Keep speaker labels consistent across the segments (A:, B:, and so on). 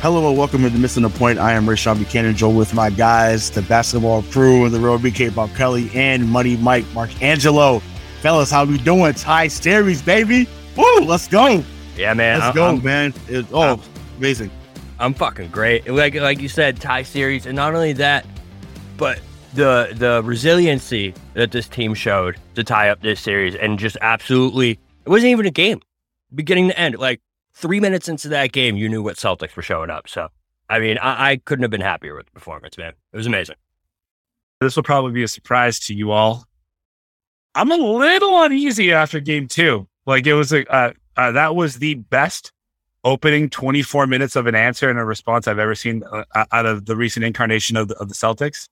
A: Hello and welcome to Missing the Point. I am Rashawn Buchanan, Joe, with my guys, the basketball crew, and the real BK Bob Kelly and Money Mike Mark Angelo. Fellas, how we doing? Ty series, baby. Woo, let's go.
B: Yeah, man.
A: Let's
B: I'm,
A: go,
B: I'm,
A: man. It, oh,
B: I'm-
A: amazing.
B: I'm fucking great. Like like you said, tie series, and not only that, but the the resiliency that this team showed to tie up this series, and just absolutely, it wasn't even a game, beginning to end. Like three minutes into that game, you knew what Celtics were showing up. So, I mean, I, I couldn't have been happier with the performance, man. It was amazing.
C: This will probably be a surprise to you all. I'm a little uneasy after game two. Like it was a uh, uh, that was the best opening 24 minutes of an answer and a response I've ever seen uh, out of the recent incarnation of the, of the Celtics.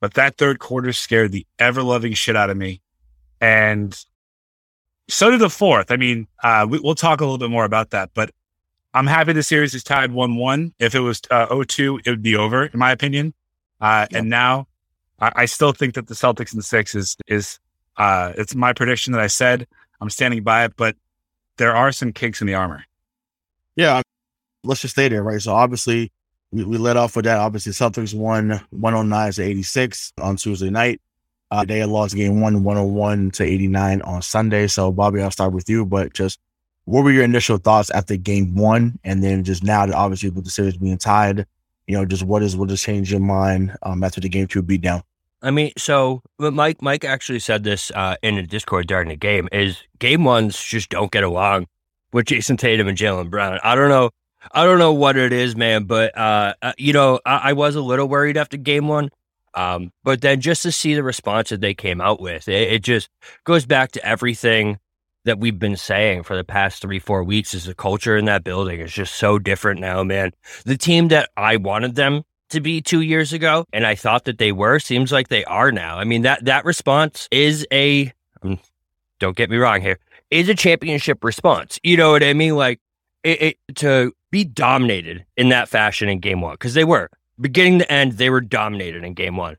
C: But that third quarter scared the ever loving shit out of me, and so did the fourth. I mean, uh, we, we'll talk a little bit more about that, but I'm happy the series is tied 1 1. If it was uh, 0 2, it would be over, in my opinion. Uh, And now I, I still think that the Celtics in the six is, is uh, it's my prediction that I said. I'm standing by it, but there are some kinks in the armor.
A: Yeah, let's just stay there, right? So obviously, we, we led off with that. Obviously, Celtics won 109 to 86 on Tuesday night. Uh, they had lost game one, 101 to 89 on Sunday. So, Bobby, I'll start with you, but just what were your initial thoughts after game one? And then just now that obviously with the series being tied, you know, just what is, what has changed your mind um, after the game two beatdown?
B: I mean, so Mike Mike actually said this uh, in a Discord during the game is game ones just don't get along with Jayson Tatum and Jaylen Brown. I don't know. I don't know what it is, man, but uh, uh, you know, I, I was a little worried after game one. Um, but then just to see the response that they came out with, it, it just goes back to everything that we've been saying for the past three, four weeks. Is the culture in that building is just so different now, man. The team that I wanted them to be two years ago, and I thought that they were, seems like they are now. I mean that that response is a. um, Don't get me wrong here. Is a championship response. You know what I mean? Like it, it to be dominated in that fashion in game one because they were beginning to end. They were dominated in game one,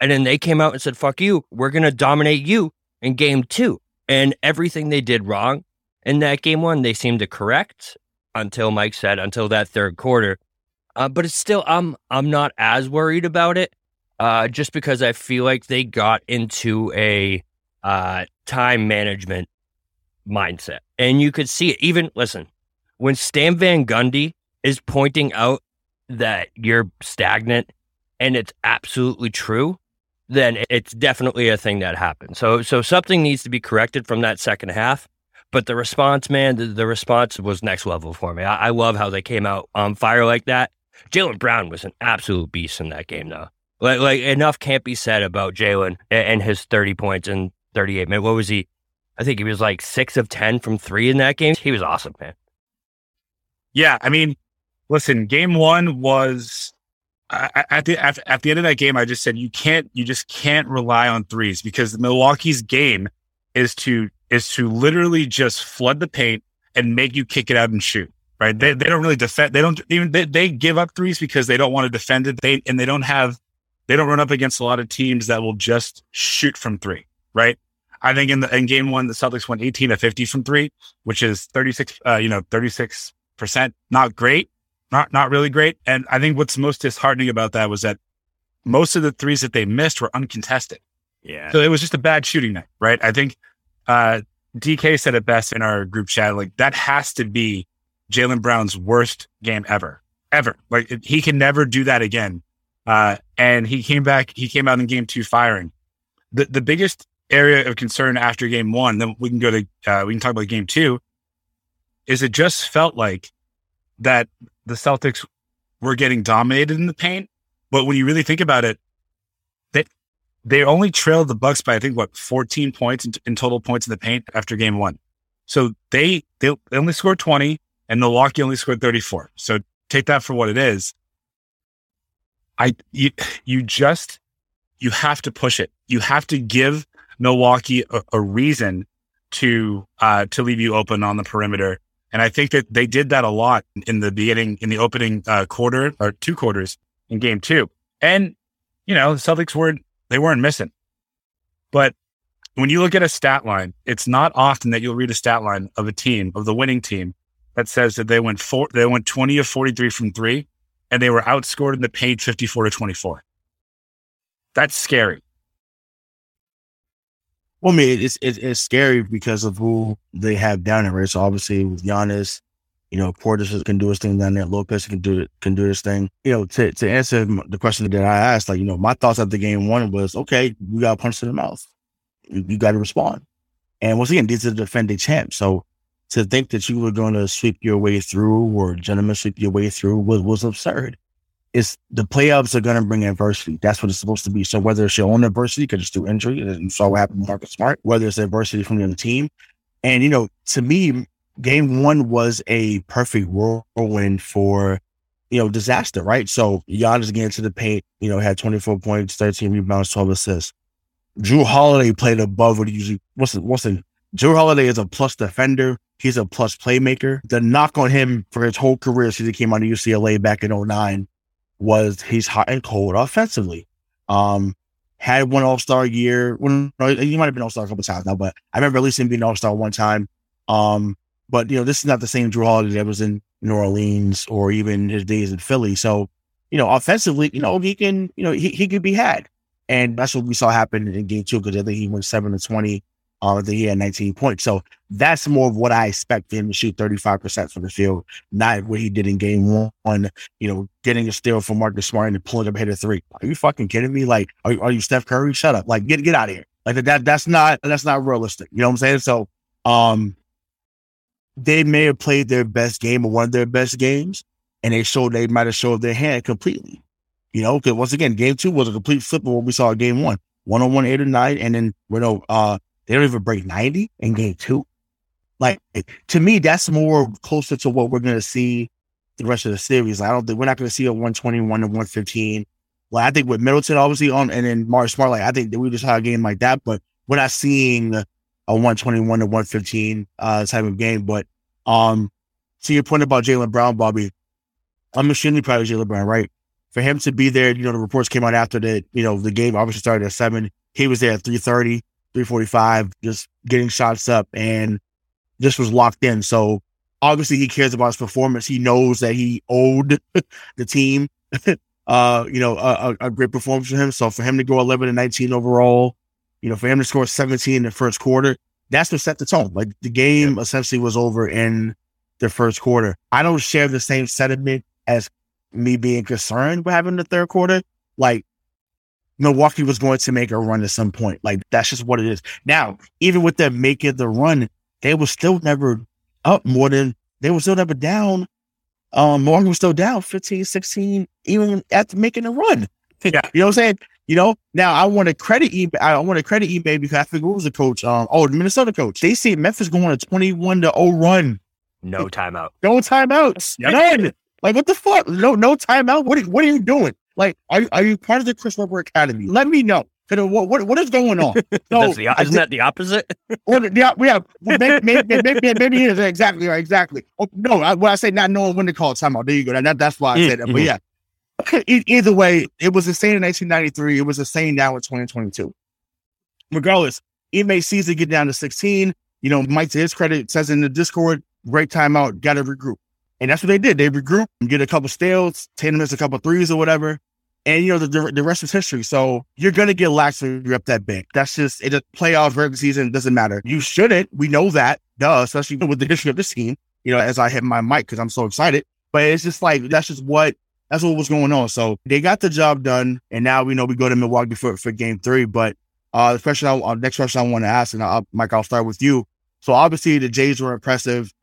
B: and then they came out and said, "Fuck you, we're gonna dominate you in game two. And everything they did wrong in that game one, they seemed to correct until Mike said until that third quarter. Uh, but it's still, I'm I'm not as worried about it, uh, just because I feel like they got into a uh, time management mindset, and you could see it. Even listen, when Stan Van Gundy is pointing out that you're stagnant, and it's absolutely true, then it's definitely a thing that happened. So, so something needs to be corrected from that second half. But the response, man, the, the response was next level for me. I, I love how they came out on fire like that. Jaylen Brown was an absolute beast in that game, though. Like, like enough can't be said about Jaylen and, his 30 points in 38 minutes. What was he? I think he was like six of 10 from three in that game. He was awesome, man.
C: Yeah, I mean, listen, game one was at the at, at the end of that game. I just said you can't, you just can't rely on threes because Milwaukee's game is to is to literally just flood the paint and make you kick it out and shoot. Right? They they don't really defend. They don't even they, they give up threes because they don't want to defend it. They and they don't have they don't run up against a lot of teams that will just shoot from three. Right? I think in the in game one, the Celtics went 18 to 50 from three, which is 36, uh, you know, 36 percent. Not great, not not really great. And I think what's most disheartening about that was that most of the threes that they missed were uncontested.
B: Yeah.
C: So it was just a bad shooting night, right? I think uh, DK said it best in our group chat. Like that has to be Jaylen Brown's worst game ever, ever. Like it, he can never do that again. Uh, and he came back. He came out in game two firing. The the biggest area of concern after game one, then we can go to uh, we can talk about game two. Is it just felt like that the Celtics were getting dominated in the paint, but when you really think about it, they they only trailed the Bucks by I think what 14 points in, in total points in the paint after game one. So they they, only scored 20 and Milwaukee only scored 34. So take that for what it is. I you, you just you have to push it. You have to give Milwaukee a, a reason to uh, to leave you open on the perimeter. And I think that they did that a lot in the beginning, in the opening uh, quarter or two quarters in game two. And, you know, the Celtics weren't, they weren't missing. But when you look at a stat line, it's not often that you'll read a stat line of a team, of the winning team, that says that they went four, they went 20 of 43 from three and they were outscored in the paint 54 to 24. That's scary.
A: Well, I mean, it's, it's it's scary because of who they have down there, right? So obviously with Giannis, you know, Portis can do his thing down there. Lopez can do it, can do his thing. You know, to to answer the question that I asked, like, you know, my thoughts after the game one was, okay, we got punched in the mouth. You, you got to respond. And once again, these are the defending champs. So to think that you were going to sweep your way through or gentlemen sweep your way through was, was absurd. The playoffs are going to bring adversity. That's what it's supposed to be. So whether it's your own adversity, because it's through injury, and saw what happened with Marcus Smart, whether it's adversity from the other team. And, you know, to me, game one was a perfect whirlwind for, you know, disaster, right? So Giannis getting to the paint, you know, had 24 points, 13 rebounds, 12 assists. Jrue Holiday played above what he usually, what's the, Jrue Holiday is a plus defender. He's a plus playmaker. The knock on him for his whole career since he came out of UCLA back in 09 was he's hot and cold offensively. Um, had one All Star year. When he might have been All Star a couple times now, but I remember at least him being All Star one time. Um, but you know, this is not the same Jrue Holiday that was in New Orleans or even his days in Philly. So, you know, offensively, you know, he can, you know, he, he could be had. And that's what we saw happen in game two because I think he went seven to twenty. Uh, think he had 19 points. So that's more of what I expect him to shoot 35% from the field, not what he did in game one, you know, getting a steal from Marcus Smart and pulling up hit a three. Are you fucking kidding me? Like, are, are you Steph Curry? Shut up. Like, get, get out of here. Like that, that's not, that's not realistic. You know what I'm saying? So, um, they may have played their best game or one of their best games, and they showed they might have showed their hand completely. You know, because once again, game two was a complete flip of what we saw in game one. One on one, eight or nine, and then you know, uh, they don't even break 90 in game two. Like to me, that's more closer to what we're gonna see the rest of the series. I don't think we're not gonna see a 121 to 115. Like I think with Middleton obviously on and then Mark Smart, like I think that we just had a game like that, but we're not seeing a 121 to 115 uh type of game. But um to your point about Jaylen Brown, Bobby, I'm extremely proud of Jaylen Brown, right? For him to be there, you know, the reports came out after that, you know, the game obviously started at seven. He was there at 330. 345, just getting shots up and just was locked in. So obviously he cares about his performance. He knows that he owed the team, uh, you know, a, a, great performance for him. So for him to go 11 and 19 overall, you know, for him to score 17 in the first quarter, that's what set the tone. Like the game yeah. essentially was over in the first quarter. I don't share the same sentiment as me being concerned with having the third quarter. Like Milwaukee was going to make a run at some point. Like that's just what it is. Now, even with them making the run, they were still never up more than they were still never down. Um, Milwaukee was still down 15, 16, even after making a run.
C: Yeah.
A: you know what I'm saying? You know, now I want to credit Ime. I want to credit Ime because I think who was the coach? Um, oh, the Minnesota coach. They see Memphis going a 21 to 0 run.
B: No timeout.
A: No timeouts. None. Like what the fuck? No, no timeout. What are, what are you doing? Like, are, are you part of the Chris Webber Academy? Let me know. What, what, what is going on?
B: So, the, isn't that the opposite?
A: well, yeah, yeah, maybe, maybe, maybe, maybe it is exactly right, exactly. Oh, no, I, when I say not knowing when to call timeout, there you go. That, that's why I mm, said that. But mm-hmm. yeah, either way, it was insane in 1993. It was the same now in 2022. Regardless, it Ime season get down to 16. You know, Mike, to his credit, says in the Discord, great timeout, got to regroup. And that's what they did. They regrouped, get a couple steals, Tatum missed a couple threes or whatever. And you know the, the, the rest is history. So you're gonna get lax when you're up that big. That's just it. Just playoffs, regular season doesn't matter. You shouldn't. We know that, duh. Especially with the history of this team. You know, as I hit my mic because I'm so excited. But it's just like that's just what that's what was going on. So they got the job done, and now we know we go to Milwaukee for, for Game Three. But uh, the question, I, uh, next question I want to ask, and I'll, Mike, I'll start with you. So obviously the Jays were impressive.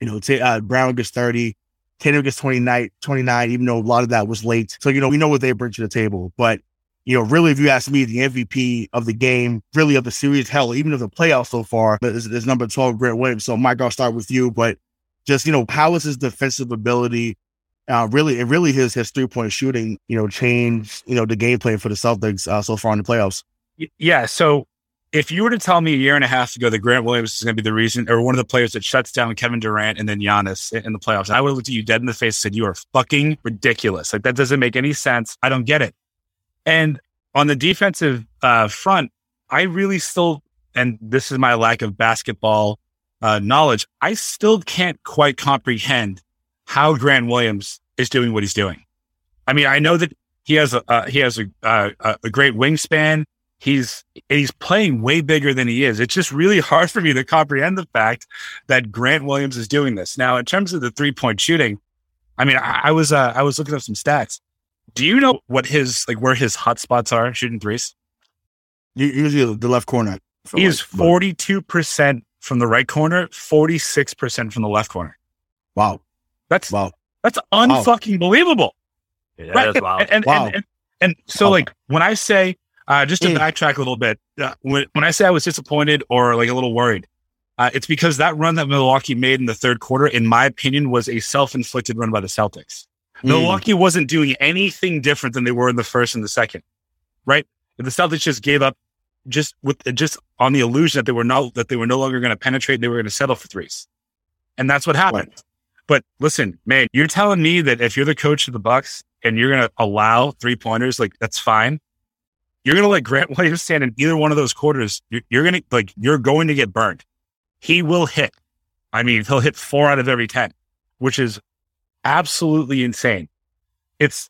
A: You know, t- uh, Brown gets thirty, Tatum gets 29, 29, even though a lot of that was late. So you know, we know what they bring to the table. But you know, really, if you ask me, the MVP of the game, really of the series, hell, even of the playoffs so far, is, is number twelve, Grant Williams. So Mike, I'll start with you. But just you know, how is his defensive ability? Uh, really, it really his his three point shooting, you know, changed you know the gameplay for the Celtics uh, so far in the playoffs.
C: Yeah. So if you were to tell me a year and a half ago that Grant Williams is going to be the reason or one of the players that shuts down Kevin Durant and then Giannis in the playoffs, I would have looked at you dead in the face and said, You are fucking ridiculous. Like that doesn't make any sense. I don't get it. And on the defensive uh, front, I really still, and this is my lack of basketball uh, knowledge, I still can't quite comprehend how Grant Williams is doing what he's doing. I mean, I know that he has a uh, he has a, uh, a great wingspan. He's he's playing way bigger than he is. It's just really hard for me to comprehend the fact that Grant Williams is doing this. Now, in terms of the three point shooting, I mean, I, I was uh, I was looking up some stats. Do you know what his like where his hot spots are shooting threes?
A: Usually the left corner.
C: He is forty two percent from the right corner, forty six percent from the left corner.
A: Wow.
C: That's wow. That's unfucking wow. believable.
B: Yeah, right? And,
C: and,
A: wow.
C: and, and, and, so, wow. like, when I say, uh, just to mm. backtrack a little bit, uh, when, when I say I was disappointed or like a little worried, uh, it's because that run that Milwaukee made in the third quarter, in my opinion, was a self inflicted run by the Celtics. Mm. Milwaukee wasn't doing anything different than they were in the first and the second, right? The Celtics just gave up just with just on the illusion that they were not that they were no longer going to penetrate, they were going to settle for threes, and that's what happened. Right. But listen, man, you're telling me that if you're the coach of the Bucks and you're going to allow three pointers, like that's fine. You're going to let Grant Williams stand in either one of those quarters. You're, you're going to like, you're going to get burned. He will hit. I mean, he'll hit four out of every 10, which is absolutely insane. It's,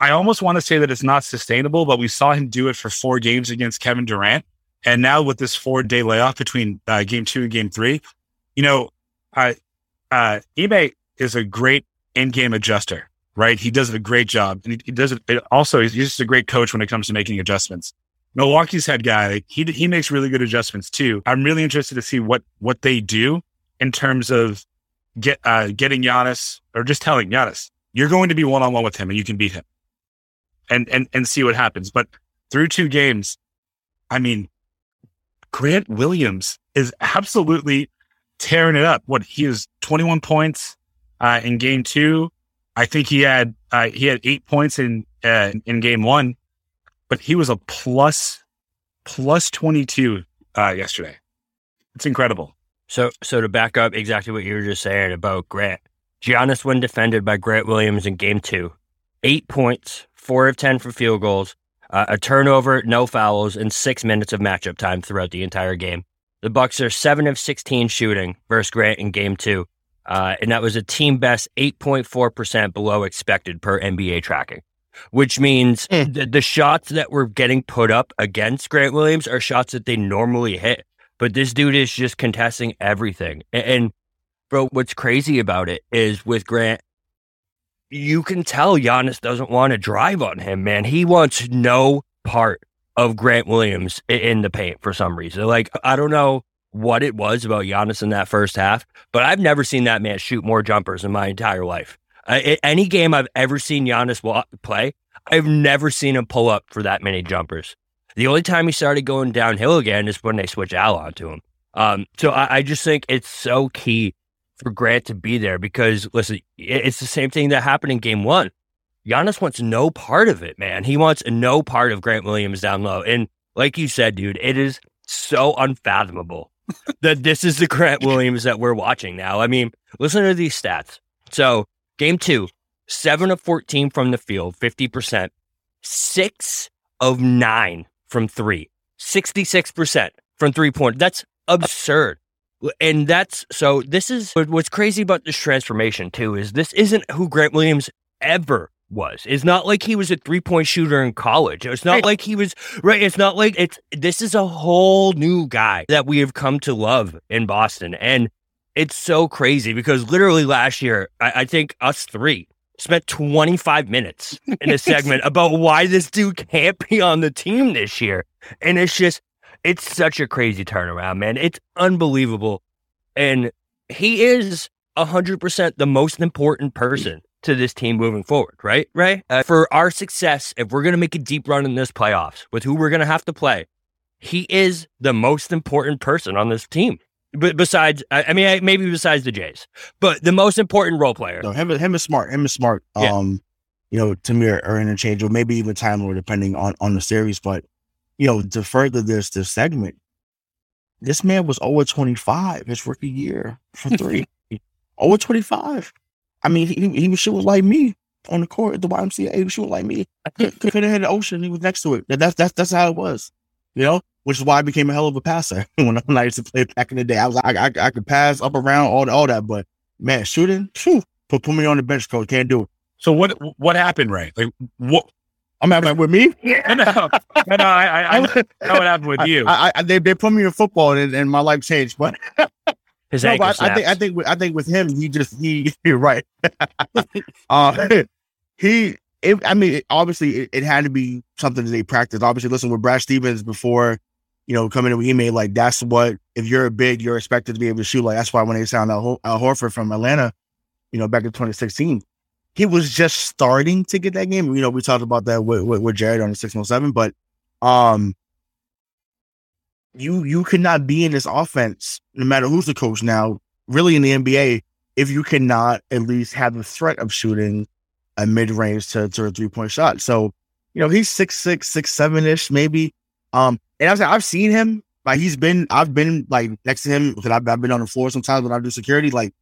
C: I almost want to say that it's not sustainable, but we saw him do it for four games against Kevin Durant. And now with this four day layoff between uh, game two and game three, you know, I, uh, Ime is a great in-game adjuster, right? He does a great job, and he, he does it. it also, he's, just a great coach when it comes to making adjustments. Milwaukee's head guy, he he makes really good adjustments too. I'm really interested to see what what they do in terms of get uh, getting Giannis or just telling Giannis you're going to be one on one with him and you can beat him, and and and see what happens. But through two games, I mean, Grant Williams is absolutely tearing it up. What he is 21 points uh, in game two. I think he had uh, he had eight points in uh, in game one, but he was a plus plus 22 uh, yesterday. It's incredible.
B: So so to back up exactly what you were just saying about Grant, Giannis when defended by Grant Williams in game two, eight points, four of ten for field goals, uh, a turnover, no fouls, and six minutes of matchup time throughout the entire game. The Bucks are seven of sixteen shooting versus Grant in Game Two, uh, and that was a team best eight point four percent below expected per NBA tracking. Which means mm. the, the shots that were getting put up against Grant Williams are shots that they normally hit, but this dude is just contesting everything. And, and bro, what's crazy about it is with Grant, you can tell Giannis doesn't want to drive on him, man. He wants no part of Grant Williams in the paint for some reason. Like, I don't know what it was about Giannis in that first half, but I've never seen that man shoot more jumpers in my entire life. Any game I've ever seen Giannis play, I've never seen him pull up for that many jumpers. The only time he started going downhill again is when they switch Al onto him. Um, so I, I just think it's so key for Grant to be there because listen, it's the same thing that happened in game one. Giannis wants no part of it, man. He wants no part of Grant Williams down low. And like you said, dude, it is so unfathomable that this is the Grant Williams that we're watching now. I mean, listen to these stats. So, game two, seven of 14 from the field, 50%, six of nine from three, 66% from three point. That's absurd. And that's so this is what's crazy about this transformation too is this isn't who Grant Williams ever was. It's not like he was a three point shooter in college. It's not
C: Right.
B: like he was right. It's not like it's this is a whole new guy that we have come to love in Boston. And it's so crazy because literally last year, I, I think us three spent 25 minutes in a segment about why this dude can't be on the team this year. And it's just, it's such a crazy turnaround, man. It's unbelievable. And he is 100% the most important person to this team moving forward, right? Right? Uh, for our success, if we're going to make a deep run in this playoffs with who we're going to have to play, he is the most important person on this team. But besides, I, I mean, I- maybe besides the Jays, but the most important role player.
A: No, him, him is smart. Him is smart.
B: Yeah.
A: Um, you know, to me are, are interchangeable, maybe even Time Lord, depending on on the series. But you know, to further this this segment, this man was over 25 his rookie year for three. over 25. I mean, he, he was shooting like me on the court at the YMCA. He was shooting like me. Could, could have hit the ocean. He was next to it. That, that's that's that's how it was. You know, which is why I became a hell of a passer when, I- when I used to play back in the day. I was like, I, I, I could pass up around all all that, but man, shooting, phew, put put me on the bench, coach. Can't do it.
C: So what what happened, Ray? Like what?
A: I'm having with me.
C: No, no, no, no I, I, I know what happened with you.
A: I, I, they they put me in football and, and my life changed. But
B: His
A: no, I, I think I think with, I think with him, he just he you're right. uh, he, it, I mean, it, obviously, it, it had to be something that they practiced. Obviously, listen with Brad Stevens before, you know, coming in with email like that's what if you're a big, you're expected to be able to shoot. Like that's why when they signed Al, Al Horford from Atlanta, you know, back in 2016, he was just starting to get that game. You know, we talked about that with with, with Jared on the 607, but um. You you cannot be in this offense, no matter who's the coach now, really in the NBA, if you cannot at least have the threat of shooting a mid range to, to a three point shot. So, you know, he's six six, six seven ish, maybe. Um, and I was like, I've seen him. Like he's been, I've been like next to him because I've, I've been on the floor sometimes when I do security. Like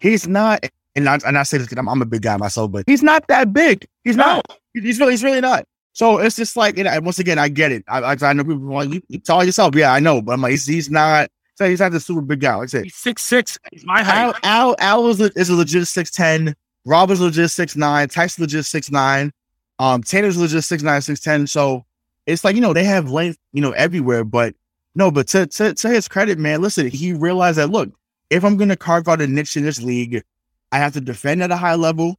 A: he's not, and I, and I say this because I'm, I'm a big guy myself, but he's not that big. He's not. He's really, he's really not. So it's just like, and I- once again, I get it. I, I, know people are like, you, you tell yourself, yeah, I know, but I'm like, he's, he's not. So he's not the super big guy. Like I said,
C: He's six six. He's my
A: Al,
C: height.
A: Al, Al is, a, is a legit six ten. Rob is legit six nine. Tyson legit six nine. Um, Tanner's legit six nine, six ten. So it's like you know they have length, you know, everywhere. But no, but to to, to his credit, man, listen, he realized that look, if I'm gonna carve out a niche in this league, I have to defend at a high level,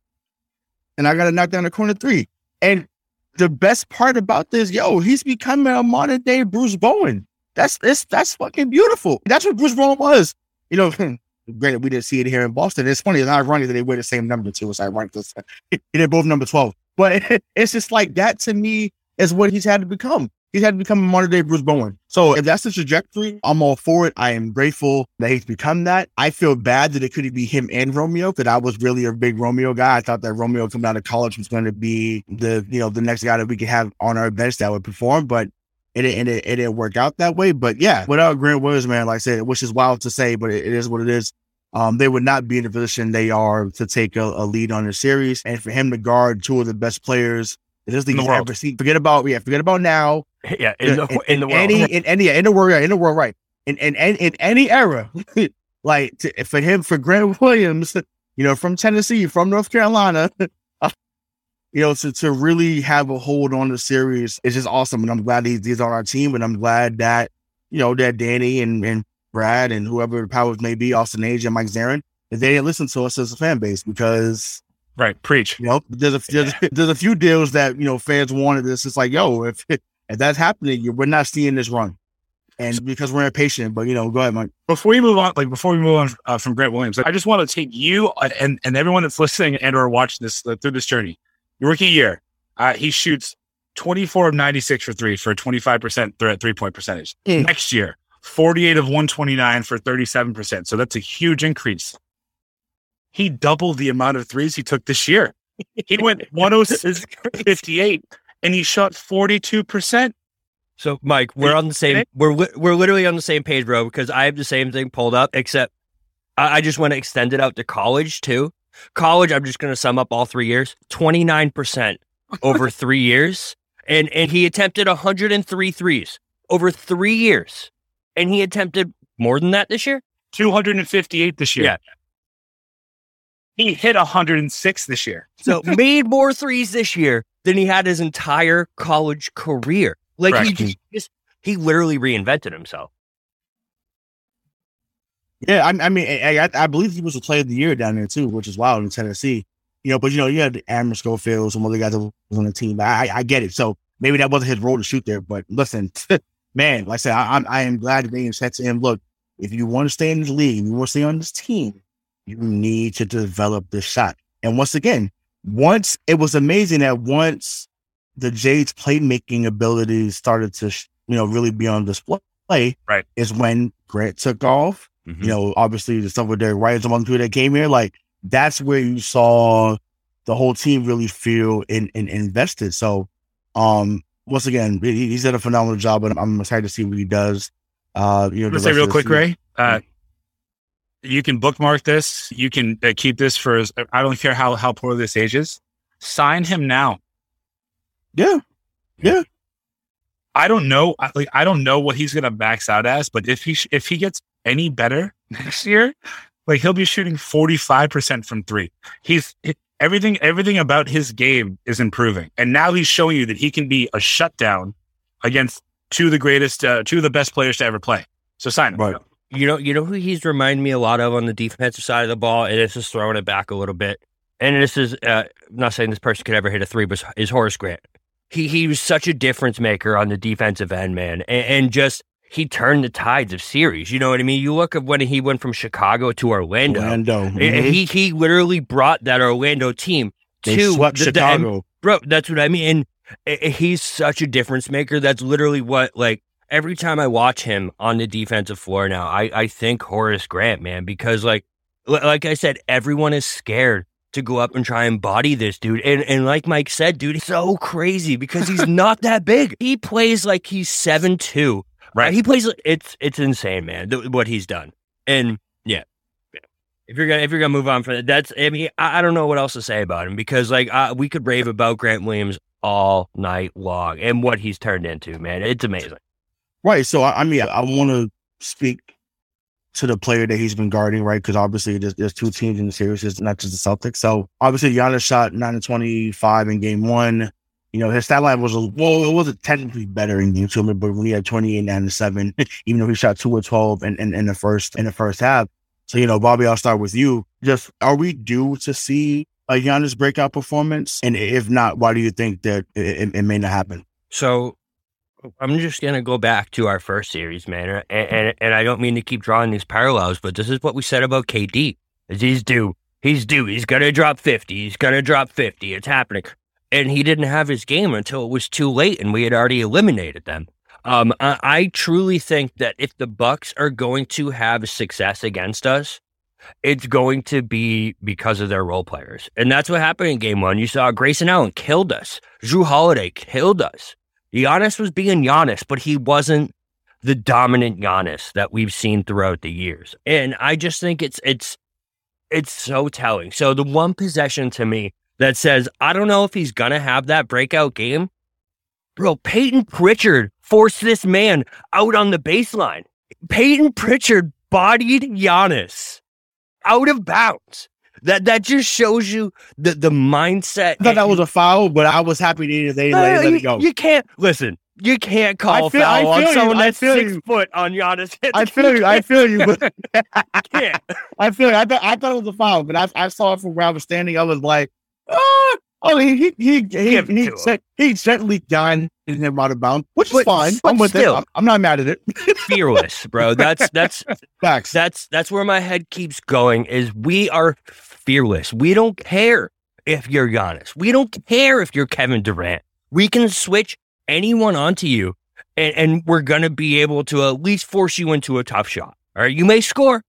A: and I got to knock down the corner three. And the best part about this, yo, he's becoming a modern day Bruce Bowen. That's it's that's fucking beautiful. That's what Bruce Bowen was. You know, granted, we didn't see it here in Boston. It's funny, it's ironic that they wear the same number too. It's ironic. They're both number 12. But it's just like that to me is what he's had to become. He's had to become a modern day Bruce Bowen. So if that's the trajectory, I'm all for it. I am grateful that he's become that. I feel bad that it couldn't be him and Romeo because I was really a big Romeo guy. I thought that Romeo coming out of college was going to be the you know the next guy that we could have on our bench that would perform, but it didn't, it, it didn't work out that way. But yeah, without Grant Williams, man, like I said, which is wild to say, but it, it is what it is. Um, they would not be in the position they are to take a, a lead on the series, and for him to guard two of the best players this league
C: the
A: has ever seen. Forget about yeah, forget about now.
B: yeah, in the, in, the world.
A: any in any in the world, yeah, in the world, right? In in in, in any era, like to, for him, for Grant Williams, you know, from Tennessee, from North Carolina, you know, to to really have a hold on the series is just awesome, and I'm glad he's, he's on our team, and I'm glad that you know that Danny and and Brad and whoever the powers may be, Austin Ainge and Mike Zarren, they didn't listen to us as a fan base because
C: Right. Preach.
A: you know, there's a there's, there's a few deals that you know fans wanted. This it's like, yo, if if that's happening, you- we're not seeing this run, and because we're impatient. But you know, go ahead, Mike.
C: Before we move on, like before we move on uh, from Grant Williams, I just want to take you and and everyone that's listening and or watching this uh, through this journey. Your rookie year, uh, he shoots 24 of 96 for three for a 25% th- three point percentage.
A: Mm.
C: Next year, 48 of 129 for 37%. So that's a huge increase. He doubled the amount of threes he took this year. He went 106 58 and he shot 42%.
B: So, Mike, we're on the same. We're li- we're literally on the same page, bro. Because I have the same thing pulled up, except I, I just want to extend it out to college too. College, I'm just going to sum up all three years. Twenty nine percent over three years, and and he attempted 103 threes over three years, and he attempted more than that this year.
C: 258 this year.
B: Yeah.
C: He hit 106 this year.
B: So made more threes this year than he had his entire college career. Like he
C: Correct.
B: just, he literally reinvented himself.
A: Yeah, I, I mean, I, I, I believe he was a player of the year down there too, which is wild in Tennessee. You know, but you know, you had Aaron Schofield, some other guys that was on the team. I, I get it. So maybe that wasn't his role to shoot there. But listen, man, like I said, I, I'm I am glad that they said to him, look, if you want to stay in this league, you want to stay on this team, you need to develop this shot. And once again, once it was amazing that once the Jade's playmaking abilities started to, sh- you know, really be on display,
C: Right.
A: is when Grant took off you know, obviously the stuff with Derrick White and some other that came here, like that's where you saw the whole team really feel in, in invested. So, um, once again, he, he's done a phenomenal job, and I'm excited to see what he does. Uh, you know,
C: I'm gonna say real quick,
A: season.
C: Ray. Uh, you can bookmark this. You can uh, keep this for. as- I don't care how how poor this ages. Sign him now.
A: Yeah, Yeah.
C: I don't know. I- Like I don't know what he's gonna max out as, but if he sh- if he gets any better next year, like he'll be shooting forty five percent from three. He's he- everything. Everything about his game is improving, and now he's showing you that he can be a shutdown against two of the greatest, uh, two of the best players to ever play. So sign him.
A: Right.
B: You know, you know who he's reminded me a lot of on the defensive side of the ball, and it's just throwing it back a little bit. And this is uh, I'm not saying this person could ever hit a three, but is Horace Grant. He he was such a difference maker on the defensive end, man, and, and just he turned the tides of series. You know what I mean? You look at when he went from Chicago to Orlando.
A: Orlando.
B: and
A: Mhm.
B: He he literally brought that Orlando team
A: they
B: to
A: swept
B: the- the
A: Chicago.
B: bro that's what i mean and he's such a difference maker that's literally what like every time i watch him on the defensive floor now i i think horace grant man because like like i said everyone is scared to go up and try and body this dude and and like mike said dude he's so crazy because he's not that big he plays like he's seven two
C: Right.
B: he plays it's it's insane man th- what he's done and yeah if you're gonna if you're gonna move on from that, that's I mean I, I don't know what else to say about him because like uh, we could rave about Grant Williams all night long and what he's turned into, man. It's amazing.
A: Right. So I, I mean, I, want to speak to the player that he's been guarding, right? Because obviously there's, there's two teams in the series, it's not just the Celtics. So obviously Giannis shot nine to twenty five in game one. You know, his stat line was a well, it wasn't technically better in game two, but when he had 28, 9 to 7, even though he shot two or 12 in, in, in the first in the first half. So, you know, Bobby, I'll start with you. Just are we due to see a Giannis breakout performance? And if not, why do you think that it, it, it may not happen?
B: So I'm just gonna go back to our first series, man, and, and and I don't mean to keep drawing these parallels, but this is what we said about KD. Is he's due, he's due, he's gonna drop fifty, he's gonna drop fifty. It's happening, and he didn't have his game until it was too late, and we had already eliminated them. Um, I, I truly think that if the Bucks are going to have success against us, it's going to be because of their role players, and that's what happened in Game One. You saw Grayson Allen killed us, Jrue Holiday killed us. Giannis was being Giannis, but he wasn't the dominant Giannis that we've seen throughout the years. And I just think it's it's it's so telling. So the one possession to me that says I don't know if he's gonna have that breakout game, bro. Payton Pritchard forced this man out on the baseline. Payton Pritchard bodied Giannis out of bounds. That that just shows you the the mindset.
A: I thought that was a foul, but I was happy they, they
B: No,
A: let,
B: uh,
A: let
B: you,
A: it go.
B: you can't listen. You can't call
A: I feel- I
B: foul on
A: you,
B: someone
A: I
B: that's six
A: you.
B: foot on Giannis.
A: I feel you. I feel you. But
B: can't.
A: I feel you. I, th- I thought it was a foul, but I, I saw it from where I was standing. I was like, oh, oh he he he he, he, set- he gently done in him out of bounds, which
B: But-
A: is fine.
B: but
A: I'm with
B: still.
A: it. I'm, I'm not mad at it.
B: fearless, bro. That's that's
A: Facts.
B: that's that's where my head keeps going. Is we are fearless. We don't care if you're Giannis. We don't care if you're Kevin Durant. We can switch anyone onto you, and, and we're gonna be able to at least force you into a tough shot. All right, you may score,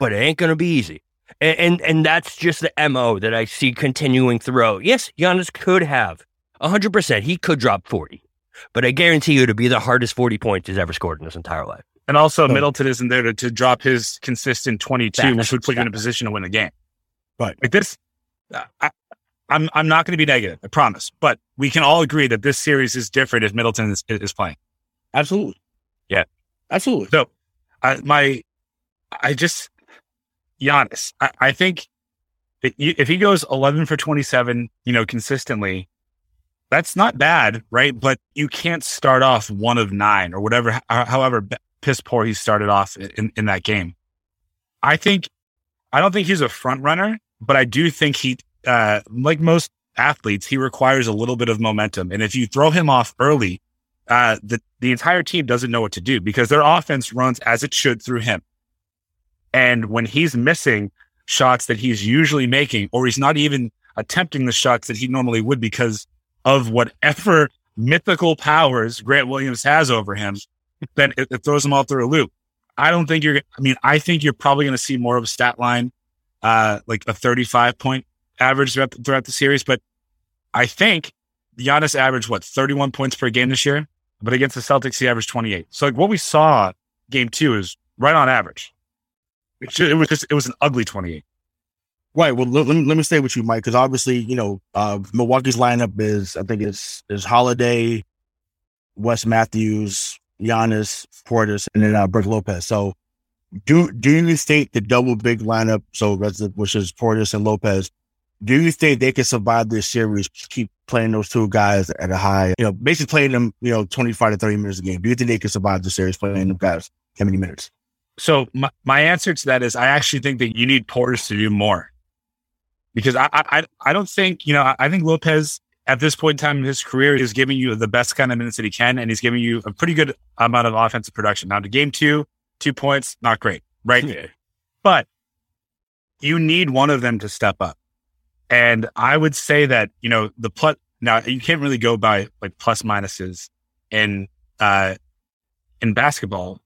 B: but it ain't gonna be easy. And and, and that's just the mo that I see continuing throughout. Yes, Giannis could have hundred percent. He could drop forty. But I guarantee you to be the hardest 40 points he's ever scored in his entire life.
C: And also,
A: So-
C: Middleton isn't there to, to drop his consistent 22, which would put you in a position to win the game.
A: Right.
C: Like this, uh, I, I'm I'm not going to be negative, I promise. But we can all agree that this series is different if Middleton is, is playing.
A: Absolutely.
C: Yeah.
A: Absolutely.
C: So, I, my, I just, Giannis, I, I think if he goes 11 for 27, you know, consistently, that's not bad, right? But you can't start off one of nine or whatever, however piss poor he started off in, in that game. I think, I don't think he's a front runner, but I do think he, uh, like most athletes, he requires a little bit of momentum. And if you throw him off early, uh, the, the entire team doesn't know what to do because their offense runs as it should through him. And when he's missing shots that he's usually making, or he's not even attempting the shots that he normally would because of whatever mythical powers Grant Williams has over him, then it, it throws him all through a loop. I don't think you're, I mean, I think you're probably going to see more of a stat line, uh, like a 35 point average throughout the, throughout the series. But I think Giannis averaged what, 31 points per game this year? But against the Celtics, he averaged 28. So like what we saw game two is right on average. It, it was just, it was an ugly 28.
A: Right. Well, let, let, me, let me stay with you, Mike, because obviously, you know, uh, Milwaukee's lineup is, I think it's, is Holiday, Wes Matthews, Giannis, Portis, and then uh, Brook Lopez. So do, do you think the double big lineup, so which is Portis and Lopez, do you think they can survive this series, keep playing those two guys at a high, you know, basically playing them, you know, 25 to 30 minutes a game? Do you think they can survive the series playing them guys how many minutes?
C: So my, my answer to that is I actually think that you need Portis to do more because I, I, I don't think, you know, I think Lopez at this point in time in his career is giving you the best kind of minutes that he can. And he's giving you a pretty good amount of offensive production. Now to game two, two points, not great, right? Yeah. But you need one of them to step up. And I would say that, you know, the plus, now you can't really go by like plus minuses in, uh, in basketball,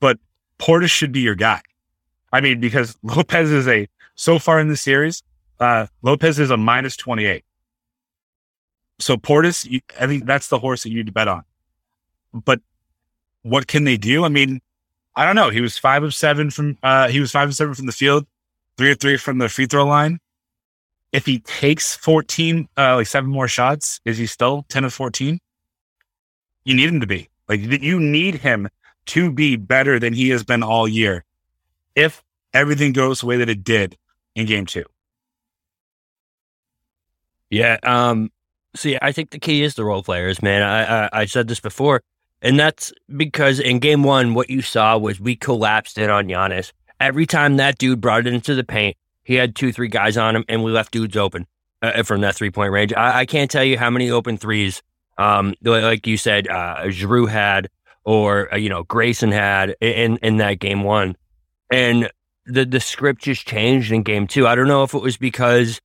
C: but Portis should be your guy. I mean, because Lopez is a, so far in the series, uh, Lopez is a minus 28. So Portis, you, I think that's the horse that you need to bet on. But what can they do? I mean, I don't know. He was five of seven from, uh, he was five of seven from the field, three of three from the free throw line. If he takes 14, uh, like seven more shots, is he still 10 of 14? You need him to be like, you need him to be better than he has been all year. If everything goes the way that it did in game two.
B: Yeah. Um, see, I think the key is the role players, man. I, I, I said this before, and that's because in game one, what you saw was we collapsed in on Giannis. Every time that dude brought it into the paint, he had two, three guys on him, and we left dudes open uh, from that three point range. I, I, can't tell you how many open threes, um, like you said, uh, Jrue had, or uh, you know Grayson had in in that game one, and the the script just changed in game two. I don't know if it was because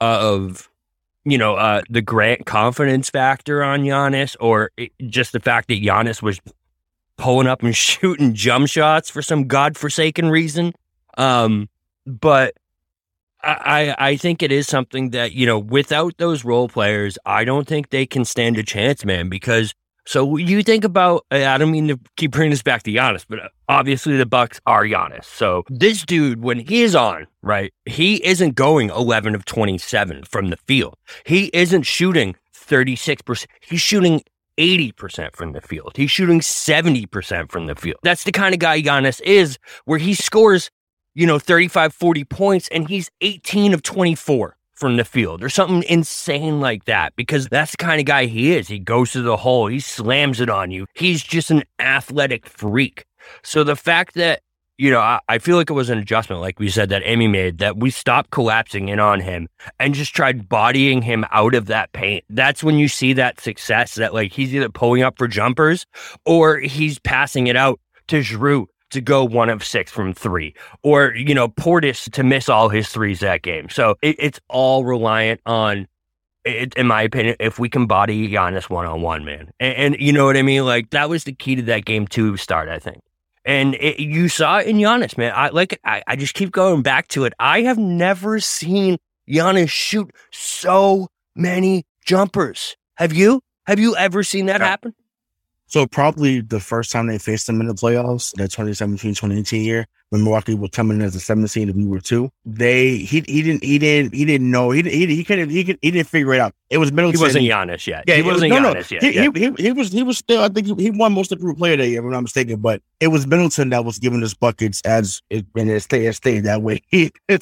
B: of you know, uh, the Grant confidence factor on Giannis, or just the fact that Giannis was pulling up and shooting jump shots for some godforsaken reason. Um, but I, I think it is something that, you know, without those role players, I don't think they can stand a chance, man, because so you think about, I don't mean to keep bringing this back to Giannis, but obviously the Bucks are Giannis. So this dude, when he is on, right, he isn't going 11 of 27 from the field. He isn't shooting 36%. He's shooting 80% from the field. He's shooting 70% from the field. That's the kind of guy Giannis is, where he scores, you know, 35, 40 points and he's 18 of 24 from the field or something insane like that because that's the kind of guy he is. He goes to the hole, he slams it on you. He's just an athletic freak. So the fact that, you know, I, I feel like it was an adjustment, like we said, that Amy made, that we stopped collapsing in on him and just tried bodying him out of that paint. That's when you see that success that, like, he's either pulling up for jumpers or he's passing it out to Jrue to go one of six from three, or, you know, Portis to miss all his threes that game. So it, it's all reliant on, it, in my opinion, if we can body Giannis one on one, man. And, and, you know what I mean? Like that was the key to that game two start, I think. And it, you saw it in Giannis, man. I like, I, I just keep going back to it. I have never seen Giannis shoot so many jumpers. Have you? Have you ever seen that yeah. happen?
A: So probably the first time they faced them in the playoffs, that 2017-2018 year, when Milwaukee was coming in as a 17 and we were two, they he he didn't he didn't he didn't know he he he couldn't he, could, he didn't figure it out. It was Middleton.
B: He wasn't Giannis yet. Yeah, he wasn't was, no, Giannis no. yet.
A: He, yeah. he, he, he, was he was still I think he, he won most of the player that year, if I'm not mistaken. But it was Middleton that was giving us buckets as it and it stayed it stayed that way.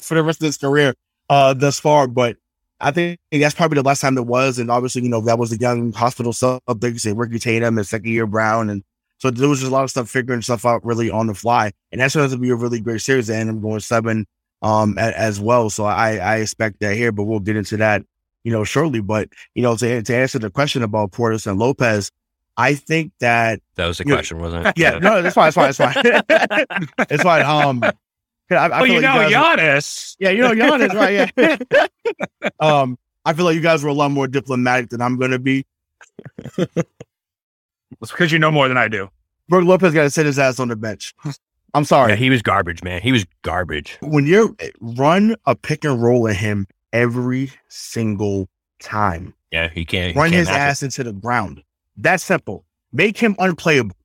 A: For the rest of his career. uh, thus far. But I think that's probably the last time it was. And obviously, you know, that was the young hospital sub. They say Ricky Tatum and second year Brown. And so there was just a lot of stuff figuring stuff out really on the fly. And that's going to be a really great series. And I'm going seven um, as well. So I, I expect that here, but we'll get into that, you know, shortly. But, you know, to, to answer the question about Portis and Lopez, I think that
B: that was the question, wasn't it?
A: Yeah, no, that's fine. It's fine. It's fine. it's fine. Um, I, I
C: well, you
A: like
C: know, you Giannis.
A: yeah, you know, Giannis, right? Yeah. um, I feel like you guys were a lot more diplomatic than I'm going to be.
C: It's because you know more than I do.
A: Brook Lopez got to sit his ass on the bench. I'm sorry.
B: Yeah, he was garbage, man. He was garbage.
A: when you run a pick and roll at him every single time,
B: Yeah, he can't he
A: run
B: can't
A: his
B: match it.
A: ass into the ground. That's simple. Make him unplayable.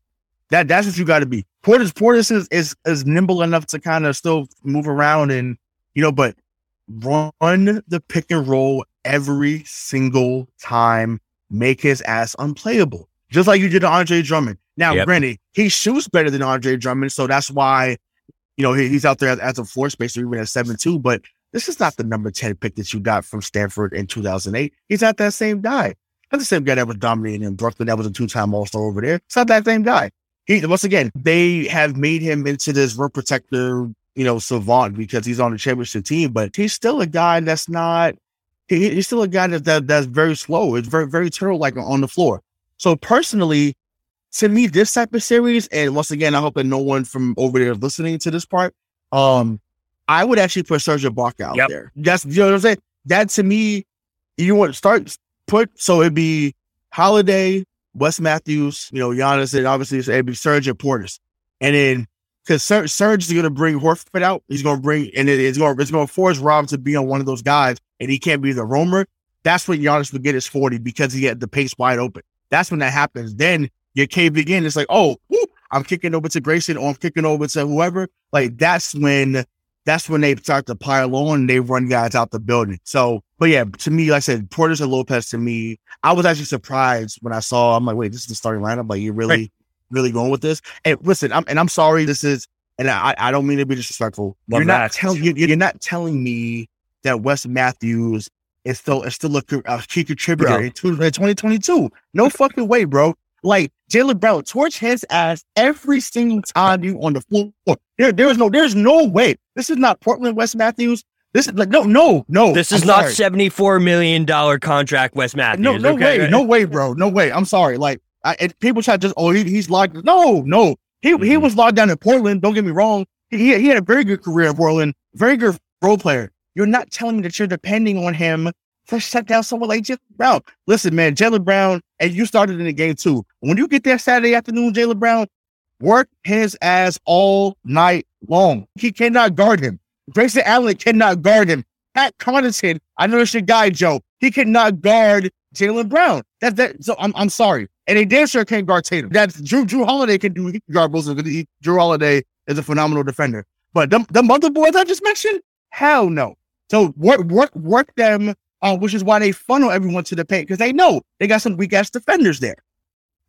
A: That that's what you got to be. Portis Portis is, is is nimble enough to kind of still move around and you know, but run the pick and roll every single time. Make his ass unplayable, just like you did to Andre Drummond. Now,
B: Yep.
A: granted, he shoots better than Andre Drummond, so that's why you know he, he's out there as, as a floor spacer even at seven two. But this is not the number ten pick that you got from Stanford in two thousand eight. He's not that same guy. Not the same guy that was dominating in Brooklyn. That was a two-time All-Star over there. It's not that same guy. He once again, they have made him into this rim protector, you know, savant because he's on the championship team, but he's still a guy that's not. He, he's still a guy that, that that's very slow. It's very very turtle like on the floor. So personally, to me, this type of series, and once again, I hope that no one from over there is listening to this part. Um, I would actually put Serge Ibaka out
C: Yep.
A: there. That's you know what I'm saying. That to me, you want to start put so it'd be Holiday, Wes Matthews, you know, Giannis, and obviously it'd be Serge and Portis, and then because Ser- Serge is going to bring Horford out, he's going to bring and it- it's going it's going to force Rob to be on one of those guys, and he can't be the roamer. That's when Giannis would get his forty because he had the pace wide open. That's when that happens. Then your cave again. It's like, oh, whoop, I'm kicking over to Grayson or I'm kicking over to whoever. Like that's when that's when they start to pile on and they run guys out the building. So, but yeah, to me, like I said, Portis and Lopez to me, I was actually surprised when I saw. I'm like, wait, this is the starting lineup. Like, you're really, really going with this? And listen, I'm and I'm sorry. This is, and I, I don't mean to be disrespectful.
C: Love
A: you're not telling you, you're not telling me that Wes Matthews is still is still a, a key contributor
C: Bro.
A: in in 2022. No fucking way, bro. Like Jaylen Brown, torch his ass every single time you on the floor. There, there is no, there's no way. This is not Portland Wes Matthews. This is like no, no, no.
B: This is
A: I'm
B: not
A: sorry.
B: seventy-four million dollar contract, Wes Matthews.
A: No, no
B: okay?
A: way, no way, bro, no way. I'm sorry. Like, I, and people try to just, oh, he, he's locked. No, no, he he
B: Mhm.
A: was locked down in Portland. Don't get me wrong. He he he had a very good career in Portland. Very good role player. You're not telling me that you're depending on him to shut down someone like Jaylen Brown. Listen, man, Jaylen Brown, and you started in the game too. When you get there Saturday afternoon, Jaylen Brown, work his ass all night long. He cannot guard him. Grayson Allen cannot guard him. Pat Connaughton, I know it's your guy, Joe. He cannot guard Jaylen Brown. That that so I'm I'm sorry. And they damn sure can't guard Tatum. That's Jrue Jrue Holiday can do he can guard them. He- Jrue Holiday is a phenomenal defender. But them the other boys I just mentioned, hell no. So work work work them, uh, which is why they funnel everyone to the paint because they know they got some weak ass defenders there.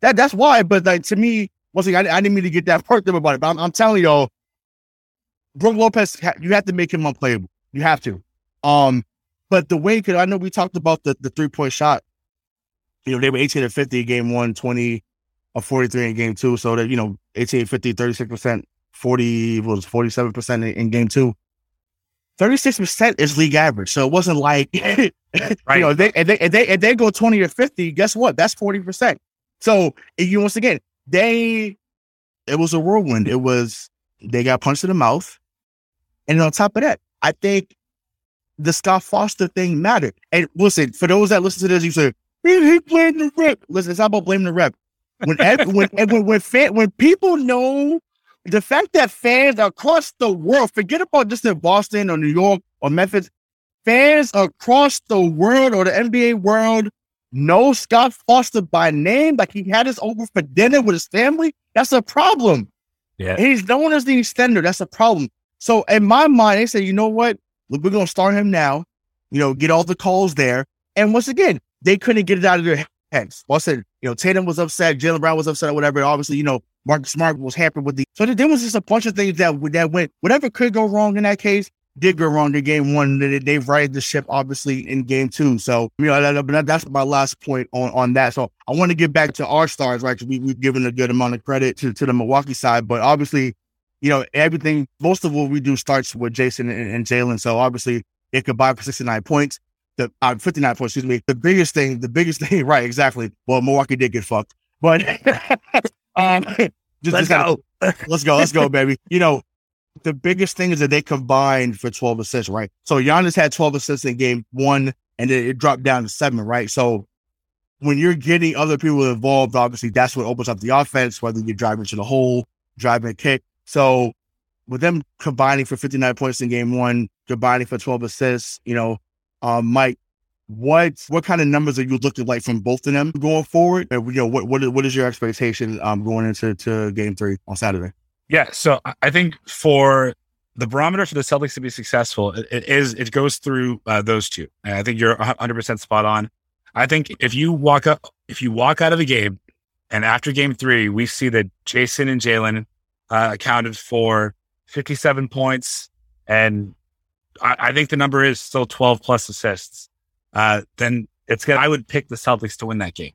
A: That that's why. But like to me, once again, I, I didn't mean to get that worked up about it. But I'm, I'm telling y'all, Brook Lopez, you have to make him unplayable. You have to. Um, but the way, because I know we talked about the, the three point shot. You know, they were 18 to 50 in game one, 20 or 43 in game two. So that, you know, 18 50, 36%, 40 was 47% in, in game two. 36% is league average. So it wasn't like,
C: Right.
A: you know, they, if they, if they, if they go 20 or 50, guess what? That's 40%. So if you, once again, they, it was a whirlwind. It was, they got punched in the mouth. And on top of that, I think the Scott Foster thing mattered. And listen, for those that listen to this, you say, he, he blamed the rep. Listen, it's not about blaming the rep. When when when when, fan, when people know the fact that fans across the world, forget about just in Boston or New York or Memphis, fans across the world or the NBA world know Scott Foster by name, like he had us over for dinner with his family. That's a problem.
B: Yeah.
A: He's known as the extender. That's a problem. So in my mind, they said, you know what? We're gonna start him now. You know, get all the calls there. And once again, they couldn't get it out of their heads. Well, I said, you know, Tatum was upset, Jaylen Brown was upset, or whatever. Obviously, you know, Marcus Smart was hampered with the. So there was just a bunch of things that that went. Whatever could go wrong in that case, did go wrong in game one. They, they righted the ship, obviously, in game two. So, you know, that, that, that's my last point on, on that. So, I want to get back to our stars, right? We, we've given a good amount of credit to, to the Milwaukee side, but obviously, you know, everything, most of what we do starts with Jayson and, and Jaylen. So, obviously, it could buy for 69 points. The uh, 59 points, excuse me. The biggest thing, the biggest thing, right? Exactly. Well, Milwaukee did get fucked, but um, just,
B: let's
A: just gotta,
B: go.
A: let's go, let's go, baby. You know, the biggest thing is that they combined for 12 assists, right? So Giannis had 12 assists in game one, and then it dropped down to seven, right? So when you're getting other people involved, obviously that's what opens up the offense, whether you're driving to the hole, driving a kick. So with them combining for 59 points in game one, combining for 12 assists, you know, um, Mike, what what kind of numbers are you looking like from both of them going forward? And, you know, what what is, what is your expectation um, going into to game three on Saturday?
C: Yeah, so I think for the barometer for the Celtics to be successful, it, it is it goes through uh, those two. And I think you're 100 percent spot on. I think if you walk up, if you walk out of the game, and after game three, we see that Jayson and Jaylen uh, accounted for 57 points, and I, I, think the number is still 12 plus assists. Uh, then it's good. I would pick the Celtics to win that game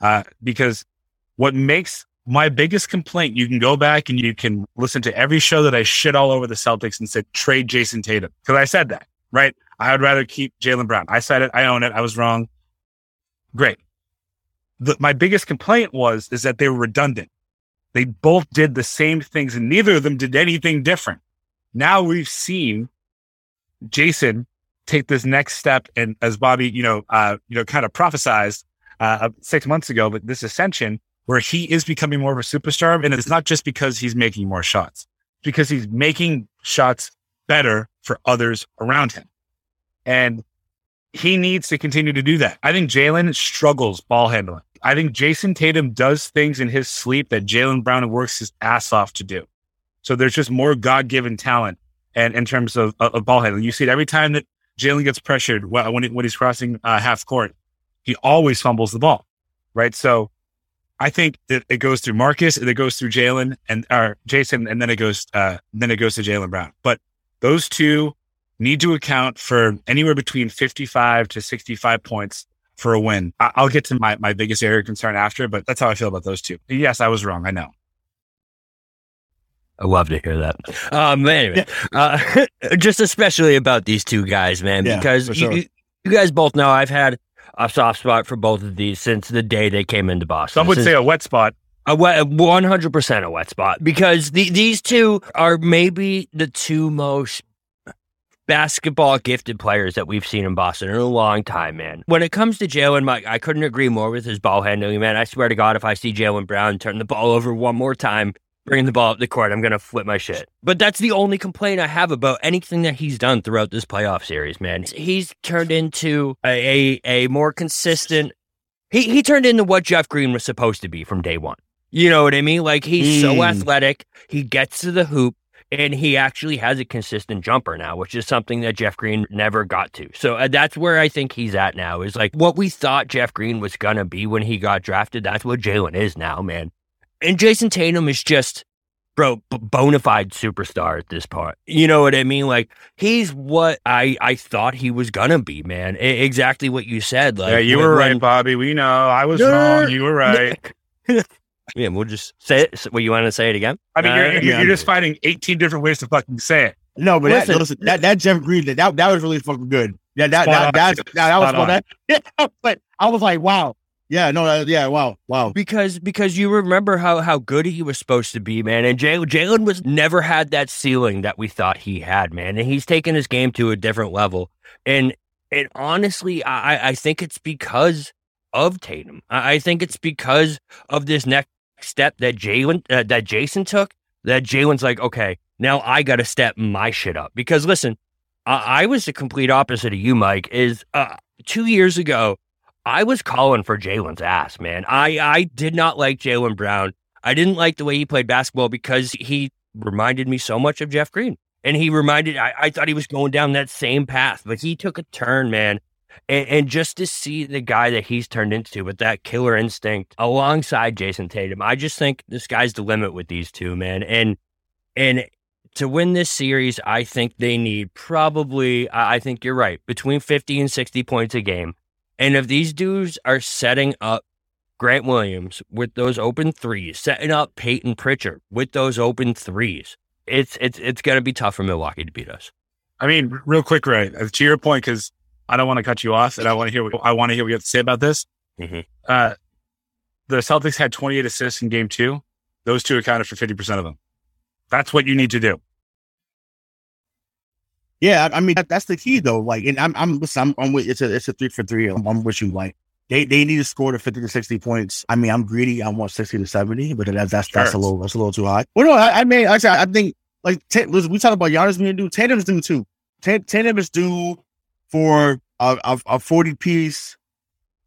C: uh, because what makes my biggest complaint, you can go back and you can listen to every show that I shit all over the Celtics and said, trade Jayson Tatum. Cause I said that, right? I would rather keep Jaylen Brown. I said it. I own it. I was wrong. Great. The, my biggest complaint was, is that they were redundant. They both did the same things and neither of them did anything different. Now we've seen Jayson take this next step. And as Bobby, you know, uh, you know, kind of prophesized, uh, six months ago, but this ascension, where he is becoming more of a superstar. And it's not just because he's making more shots, because he's making shots better for others around him. And he needs to continue to do that. I think Jaylen struggles ball handling. I think Jayson Tatum does things in his sleep that Jaylen Brown works his ass off to do. So there's just more God given talent and in terms of, of, ball handling. You see it every time that Jaylen gets pressured when, when he's crossing uh, half court, he always fumbles the ball, right? So I think that it goes through Marcus, and it goes through Jaylen and or Jayson, and then it goes uh, then it goes to Jaylen Brown. But those two need to account for anywhere between 55 to 65 points for a win. I- will get to my, my biggest area of concern after, but that's how I feel about those two. Yes, I was wrong. I know.
B: I love to hear that. Um, anyway, yeah. uh, just especially about these two guys, man, yeah, because sure. you, you guys both know I've had a soft spot for both of these since the day they came into Boston.
C: Some would say a wet spot.
B: A wet, 100% a wet spot because the, these two are maybe the two most basketball gifted players that we've seen in Boston in a long time, man. When it comes to Jaylen, Mike, I couldn't agree more with his ball handling, man. I swear to God, if I see Jaylen Brown turn the ball over one more time, bringing the ball up the court, I'm going to flip my shit. But that's the only complaint I have about anything that he's done throughout this playoff series, man. He's turned into a, a, a more consistent. He, he turned into what Jeff Green was supposed to be from day one. You know what I mean? Like he's mm. so athletic. He gets to the hoop and he actually has a consistent jumper now, which is something that Jeff Green never got to. So uh, that's where I think he's at now is like what we thought Jeff Green was going to be when he got drafted. That's what Jaylen is now, man. And Jayson Tatum is just, bro, b- bona fide superstar at this part. You know what I mean? Like he's what I I thought he was gonna be, man. I- exactly what you said. Like,
C: yeah, you when, were right, when, Bobby. We know I was wrong. You were right.
B: yeah, we'll just say it. What you want to say it again?
C: I mean, you're, uh, you're, yeah. you're just finding 18 different ways to fucking say it.
A: No, but listen, that, listen, that that Jeff Green that that, that was really fucking good. Yeah, that that, that, that, that was fun. That, yeah, but I was like, wow, yeah, no, uh, yeah, wow, wow.
B: Because because you remember how how good he was supposed to be, man. And Jaylen Jaylen was never had that ceiling that we thought he had, man. And he's taken his game to a different level. And and honestly, I I think it's because of Tatum. I, I think it's because of this next step that Jaylen uh, that Jayson took. That Jaylen's like, okay, now I got to step my shit up. Because listen, I, I was the complete opposite of you, Mike. Is uh, two years ago I was calling for Jaylen's ass, man. I, I did not like Jaylen Brown. I didn't like the way he played basketball because he reminded me so much of Jeff Green. And he reminded, I, I thought he was going down that same path, but he took a turn, man. And, and, just to see the guy that he's turned into with that killer instinct alongside Jayson Tatum, I just think the sky's the limit with these two, man. And, and to win this series, I think they need probably, I think you're right, between 50 and 60 points a game. And if these dudes are setting up Grant Williams with those open threes, setting up Payton Pritchard with those open threes, it's it's it's going to be tough for Milwaukee to beat us.
C: I mean, real quick, Ray, uh, to your point, because I don't want to cut you off, and I want to hear what I want to hear what you have to say about this. Mm-hmm. Uh, the Celtics had 28 assists in Game Two; those two accounted for 50 percent of them. That's what you need to do.
A: Yeah, I mean that, that's the key though. Like, and I'm I'm listen, I'm, I'm with it's a it's a three for three. I'm, I'm with you. Like, they they need to score to 50 to 60 points. I mean, I'm greedy. I want 60 to 70, but that's that's that's a little that's a little too high. Well, no, I, I mean, actually, I think like t- we talk about Giannis being due. Tatum's due too. Tatum is due for a, a, a 40 piece,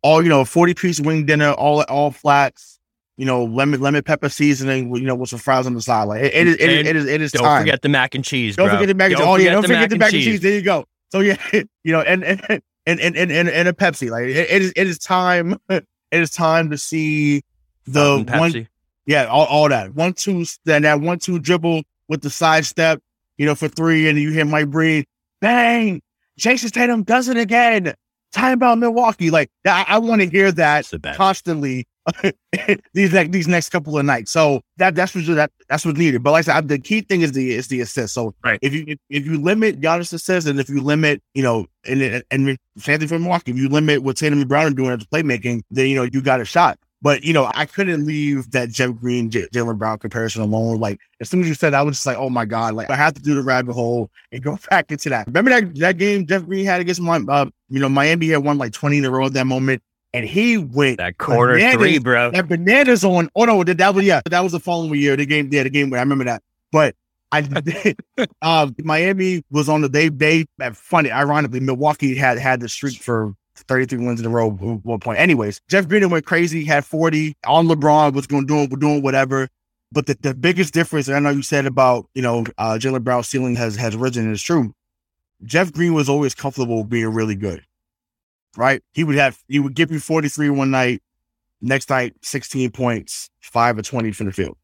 A: all you know, 40 piece wing dinner, all all flats you know, lemon lemon pepper seasoning, you know, with some fries on the side. Like it, it is, it, is, it is, it is.
B: Don't
A: time.
B: forget the mac and cheese.
A: Don't
B: bro.
A: forget the mac and cheese. Oh yeah, don't forget the mac and cheese.
B: cheese.
A: There you go. So yeah, you know, and and and and and, and, a Pepsi. Like it, it is, it is time. It is time to see the one. Yeah, all, all that one two. Then that one two dribble with the side step. You know, for three, and you hear Mike breathe. Bang! Jayson Tatum does it again. Time about Milwaukee. Like I, I want to hear that constantly these like these next couple of nights. So that that's what that that's what's needed. But like I said, the key thing is the is the assist. So
C: right.
A: if you if, if you limit Giannis assists and if you limit, you know, and and thing for Milwaukee, if you limit what Tatum and Brown are doing as playmaking, then you know you got a shot. But you know, I couldn't leave that Jeff Green, J- Jaylen Brown comparison alone. Like as soon as you said, that, I was just like, oh my god, like I have to do the rabbit hole and go back into that. Remember that that game Jeff Green had against my, uh, you know, Miami had won like twenty in a row at that moment and he went
B: that quarter bananas, three, bro.
A: That bananas on. Oh no, that, that was yeah, that was the following year. The game, yeah, the game. I remember that. But I did. uh, Miami was on the they they funny. Ironically, Milwaukee had had the streak for 33 wins in a row at one point. Anyways, Jeff Green went crazy, had 40 on LeBron, was going doing doing whatever. But the, the biggest difference, and I know you said about you know uh, Jaylen Brown's ceiling has has risen, and it's true. Jeff Green was always comfortable being really good right? He would have he would give you 43 one night, next night 16 points, five or 20 from the field.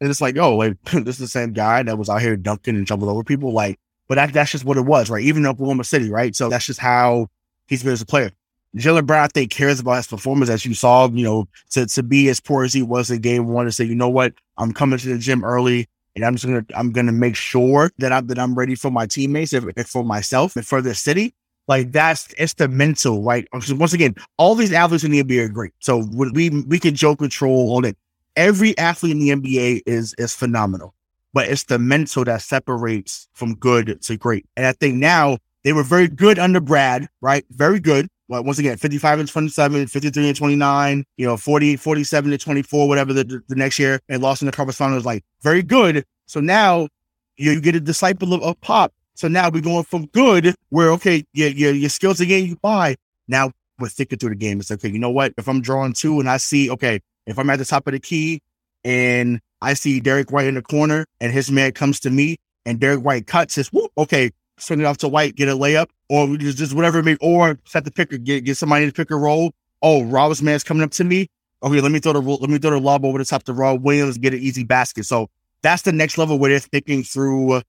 A: And it's like, oh, like this is the same guy that was out here dunking and jumping over people. Like, but that, that's just what it was, right? Even Oklahoma City, right? So that's just how he's been as a player. Jaylen Brown, I think, cares about his performance, as you saw, you know, to, to be as poor as he was in game one and say, you know what, I'm coming to the gym early and I'm just gonna I'm gonna make sure that I'm that I'm ready for my teammates and for myself and for the city. Like that's it's the mental, right? Because Once again, all these athletes in the NBA are great. So we we can joke control on it. Every athlete in the NBA is is phenomenal, but it's the mental that separates from good to great. And I think now they were very good under Brad, right? Very good. Well, once again, 55 and 27, 53 and 29, you know, 40, 47 to 24, whatever the, the, next year, and lost in the conference finals, like very good. So now you, you get a disciple of, of Pop so now we're going from good, where okay, your your, your skills again you buy. Now we're thinking through the game. It's okay. You know what? If I'm drawing two and I see okay, if I'm at the top of the key and I see Derrick White in the corner and his man comes to me and Derrick White cuts his whoop, okay, send it off to White, get a layup, or just, just whatever it may, or set the picker, get get somebody to pick a roll. Oh, Rob's man's coming up to me. Okay, let me throw the let me throw the lob over the top to Rob Williams, get an easy basket. So that's the next level where they're thinking through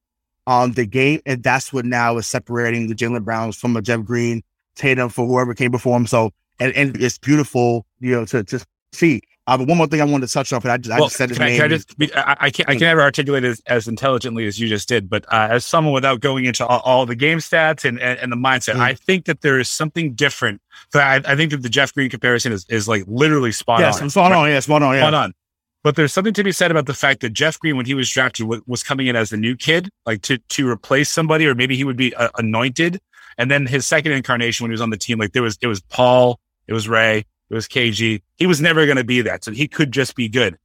A: on the game, and that's what now is separating the Jaylen Browns from a Jeff Green, Tatum for whoever came before him. So, and, and it's beautiful, you know, to to see. Uh, but one more thing I wanted to touch on, and I just, well, I just said his
C: can
A: name.
C: I, can I, just be, I, I, can't I can never articulate it as, as intelligently as you just did, but uh, as someone without going into all, all the game stats and, and, and the mindset, mm. I think that there is something different. So I, I think that the Jeff Green comparison is, is like literally spot
A: yes,
C: on.
A: Spot on, yeah, spot on, yeah.
C: Spot on. But there's something to be said about the fact that Jeff Green, when he was drafted, was coming in as the new kid, like to to replace somebody, or maybe he would be uh, anointed. And then his second incarnation, when he was on the team, like there was it was Paul, it was Ray, it was KG. He was never going to be that, so he could just be good.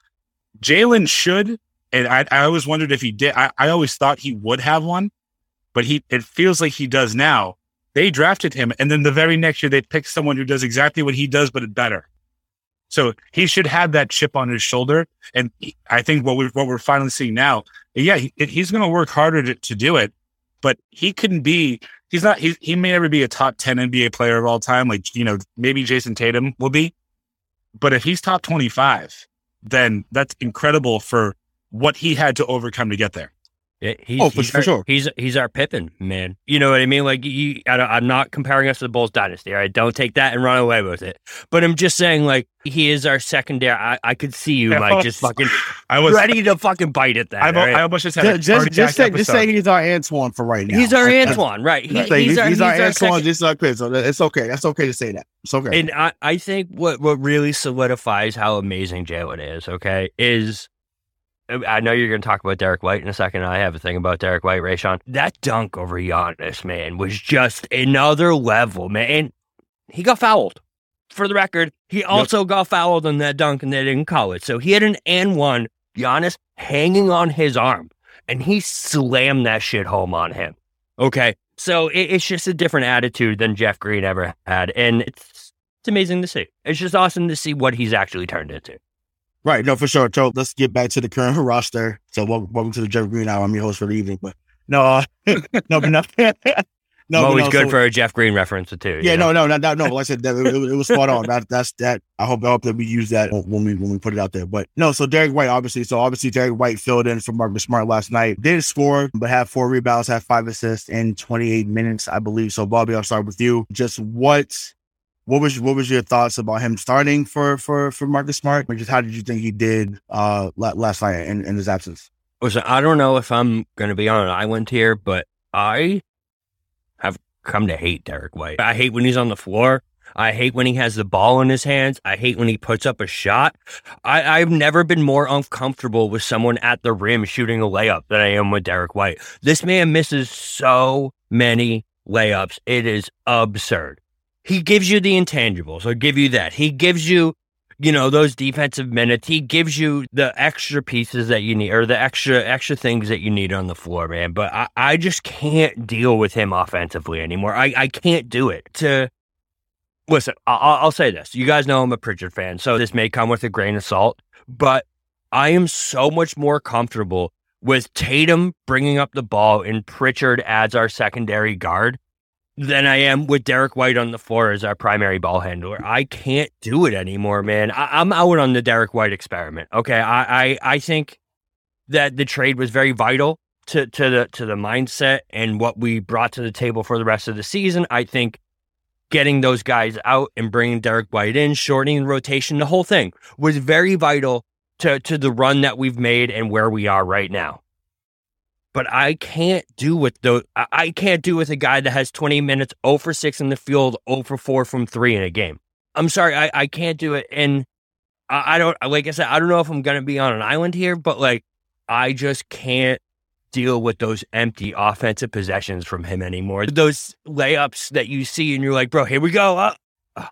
C: Jaylen should, and I, I always wondered if he did. I, I always thought he would have one, but he it feels like he does now. They drafted him, and then the very next year they picked someone who does exactly what he does, but better. So he should have that chip on his shoulder. And I think what we're, what we're finally seeing now, yeah, he, he's going to work harder to, to do it, but he couldn't be, he's not, he, he may never be a top 10 NBA player of all time. Like, you know, maybe Jayson Tatum will be, but if he's top 25, then that's incredible for what he had to overcome to get there.
B: He's,
A: oh, for,
B: he's
A: for
B: our,
A: sure.
B: He's he's our Pippin, man. You know what I mean? Like, you, I am not comparing us to the Bulls dynasty. All right, don't take that and run away with it. But I'm just saying, like, he is our secondary. I, I could see you, like, just fucking. I was ready to fucking bite at that.
C: I,
B: right?
C: I almost just had
A: just just, just say just say he's our Antoine for right now.
B: He's our Antoine, right?
A: He, he's, he's, our, he's, our, Antoine. This is our Chris. So it's okay. That's okay to say that. It's okay.
B: And I, I think what what really solidifies how amazing Jaylen is, okay, is I know you're going to talk about Derrick White in a second. I have a thing about Derrick White, Rayshawn. That dunk over Giannis, man, was just another level, man. He got fouled. For the record, he also got fouled on that dunk and they didn't call it. So he had an and one, Giannis hanging on his arm, and he slammed that shit home on him. Okay. So it, it's just a different attitude than Jeff Green ever had. And it's, it's amazing to see. It's just awesome to see what he's actually turned into.
A: Right, no, for sure. So let's get back to the current roster. So welcome, welcome to the Jeff Green Hour. I'm your host for the evening, but no, uh, no, but no.
B: no, always no, good so, for a Jeff Green reference too.
A: Yeah, know? no, no, no, no. Like I said, that, it, it, was spot on. That, that's that. I hope, I hope that we use that when we when we put it out there. But no, so Derrick White, obviously, so obviously Derrick White filled in for Marcus Smart last night. Did score, but had four rebounds, had five assists in 28 minutes, I believe. So Bobby, I'll start with you. Just what what was what was your thoughts about him starting for for for Marcus Smart? Or just how did you think he did uh last night in, in his absence?
B: Listen, I don't know if I'm going to be on an island here, but I have come to hate Derrick White. I hate when he's on the floor. I hate when he has the ball in his hands. I hate when he puts up a shot. I, have never been more uncomfortable with someone at the rim shooting a layup than I am with Derrick White. This man misses so many layups. It is absurd he gives you the intangibles. I'll give you that. He gives you, you know, those defensive minutes. He gives you the extra pieces that you need or the extra extra things that you need on the floor, man. But I, I just can't deal with him offensively anymore. I, I can't do it. To listen, I'll, I'll say this. You guys know I'm a Pritchard fan, so this may come with a grain of salt, but I am so much more comfortable with Tatum bringing up the ball and Pritchard as our secondary guard than I am with Derrick White on the floor as our primary ball handler. I can't do it anymore, man. I, am out on the Derrick White experiment. Okay, I, I I think that the trade was very vital to to the to the mindset and what we brought to the table for the rest of the season. I think getting those guys out and bringing Derrick White in, shortening the rotation, the whole thing was very vital to to the run that we've made and where we are right now but I can't do with the I can't do with a guy that has 20 minutes 0 for 6 in the field, 0 for 4 from 3 in a game. I'm sorry, I, I can't do it. And I, I don't like I said, I don't know if I'm gonna be on an island here, but like I just can't deal with those empty offensive possessions from him anymore. Those layups that you see and you're like, bro, here we go. Uh, uh,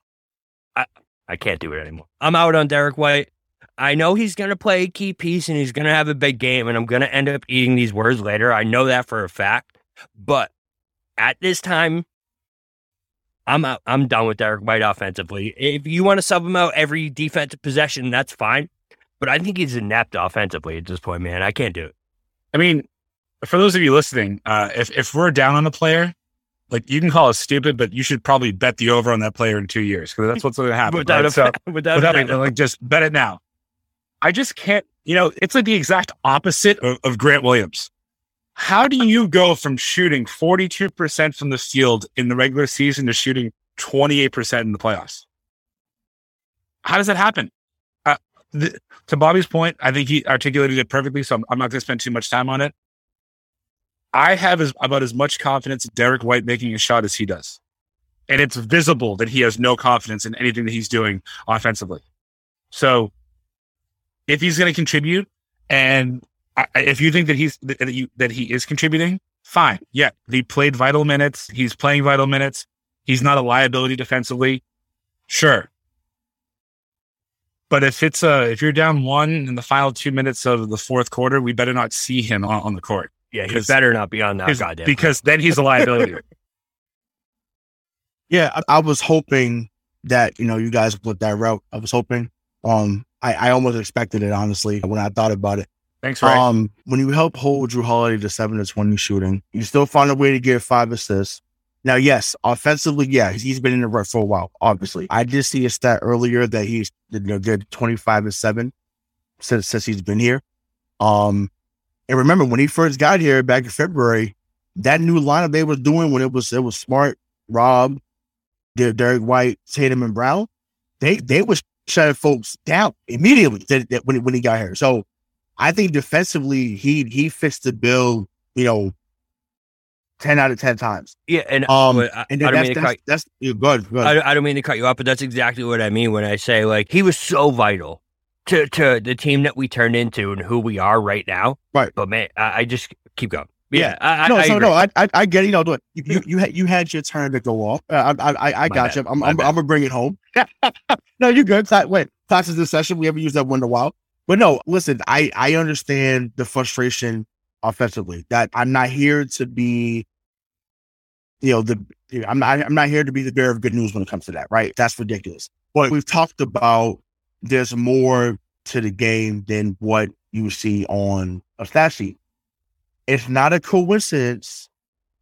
B: I, I can't do it anymore. I'm out on Derrick White. I know he's going to play a key piece and he's going to have a big game, and I'm going to end up eating these words later. I know that for a fact. But at this time, I'm out, I'm done with Derrick White offensively. If you want to sub him out every defensive possession, that's fine. But I think he's inept offensively at this point, man. I can't do it.
C: I mean, for those of you listening, uh, if if we're down on a player, like you can call us stupid, but you should probably bet the over on that player in two years because that's what's going to happen. without, right? a, so, without, without like just bet it now. I just can't, you know, it's like the exact opposite of, of Grant Williams. How do you go from shooting 42% from the field in the regular season to shooting 28% in the playoffs? How does that happen? Uh, the, to Bobby's point, I think he articulated it perfectly, so I'm, I'm not going to spend too much time on it. I have as, about as much confidence in Derrick White making a shot as he does. And it's visible that he has no confidence in anything that he's doing offensively. So if he's going to contribute, and I, if you think that he's that, you, that he is contributing, fine. Yeah, he played vital minutes. He's playing vital minutes. He's not a liability defensively. Sure. But if it's a uh, if you're down one in the final two minutes of the fourth quarter, we better not see him on, on the court.
B: Yeah, he better not be on that goddamn.
C: Because then he's a liability.
A: yeah, I, I, was hoping that you know you guys put that route. I was hoping. Um, I, I almost expected it honestly when I thought about it.
C: Thanks, Ray.
A: Um, when you help hold Jrue Holiday to seven to twenty shooting, you still find a way to get five assists. Now, yes, offensively, yeah, he's been in the rut for a while. Obviously, I did see a stat earlier that he's you know did twenty five and seven since since he's been here. Um, And remember when he first got here back in February, that new lineup they was doing when it was it was smart, Rob, Derrick White, Tatum, and Brown, they they was shutting folks down immediately that, that when when he got here. So I think defensively he he fits the bill. You know, ten out of ten times.
B: Yeah, and
A: Um,
B: I,
A: and
B: I don't
A: that's
B: mean to
A: that's,
B: cut,
A: that's, good, good.
B: I, I don't mean to cut you off, but that's exactly what I mean when I say like he was so vital to to the team that we turned into and who we are right now.
A: Right.
B: But man, I, I just keep going.
A: Yeah.
B: Yeah, I,
A: no,
B: I,
A: so no, I, I, get it. You know, do it. You, you, you had, you had your turn to go off. Uh, I, I, I,
B: My
A: got
B: bad,
A: you. I'm,
B: my
A: I'm. I'm gonna bring it home. no, you're good. Wait, class is this session. We haven't used that one in a while. But no, listen, I, I understand the frustration offensively. That I'm not here to be, you know, the I'm not, I'm not here to be the bearer of good news when it comes to that. Right? That's ridiculous. But we've talked about there's more to the game than what you see on a stat sheet it's not a coincidence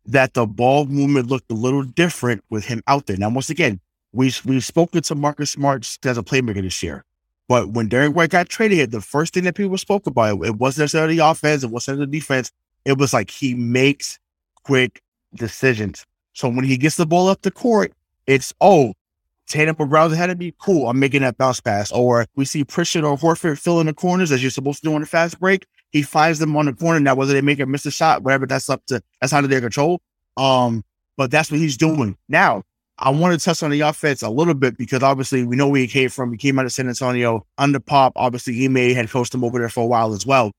A: that the ball movement looked a little different with him out there. Now, once again, we we've spoken to Marcus Smart as a playmaker this year, but when Derrick White got traded, the first thing that people spoke about it wasn't necessarily the offense, it wasn't the defense. It was like he makes quick decisions. So when he gets the ball up the court, it's oh, Tatum or Brown ahead of me, cool. I'm making that bounce pass. Or we see Pritchard or Horford filling the corners as you're supposed to do on a fast break he finds them on the corner. Now, whether they make or miss a shot, whatever, that's up to that's out of their control. Um, but that's what he's doing. Now, I want to touch on the offense a little bit because obviously we know where he came from. He came out of San Antonio under Pop. Obviously, Ime had coached him over there for a while as well.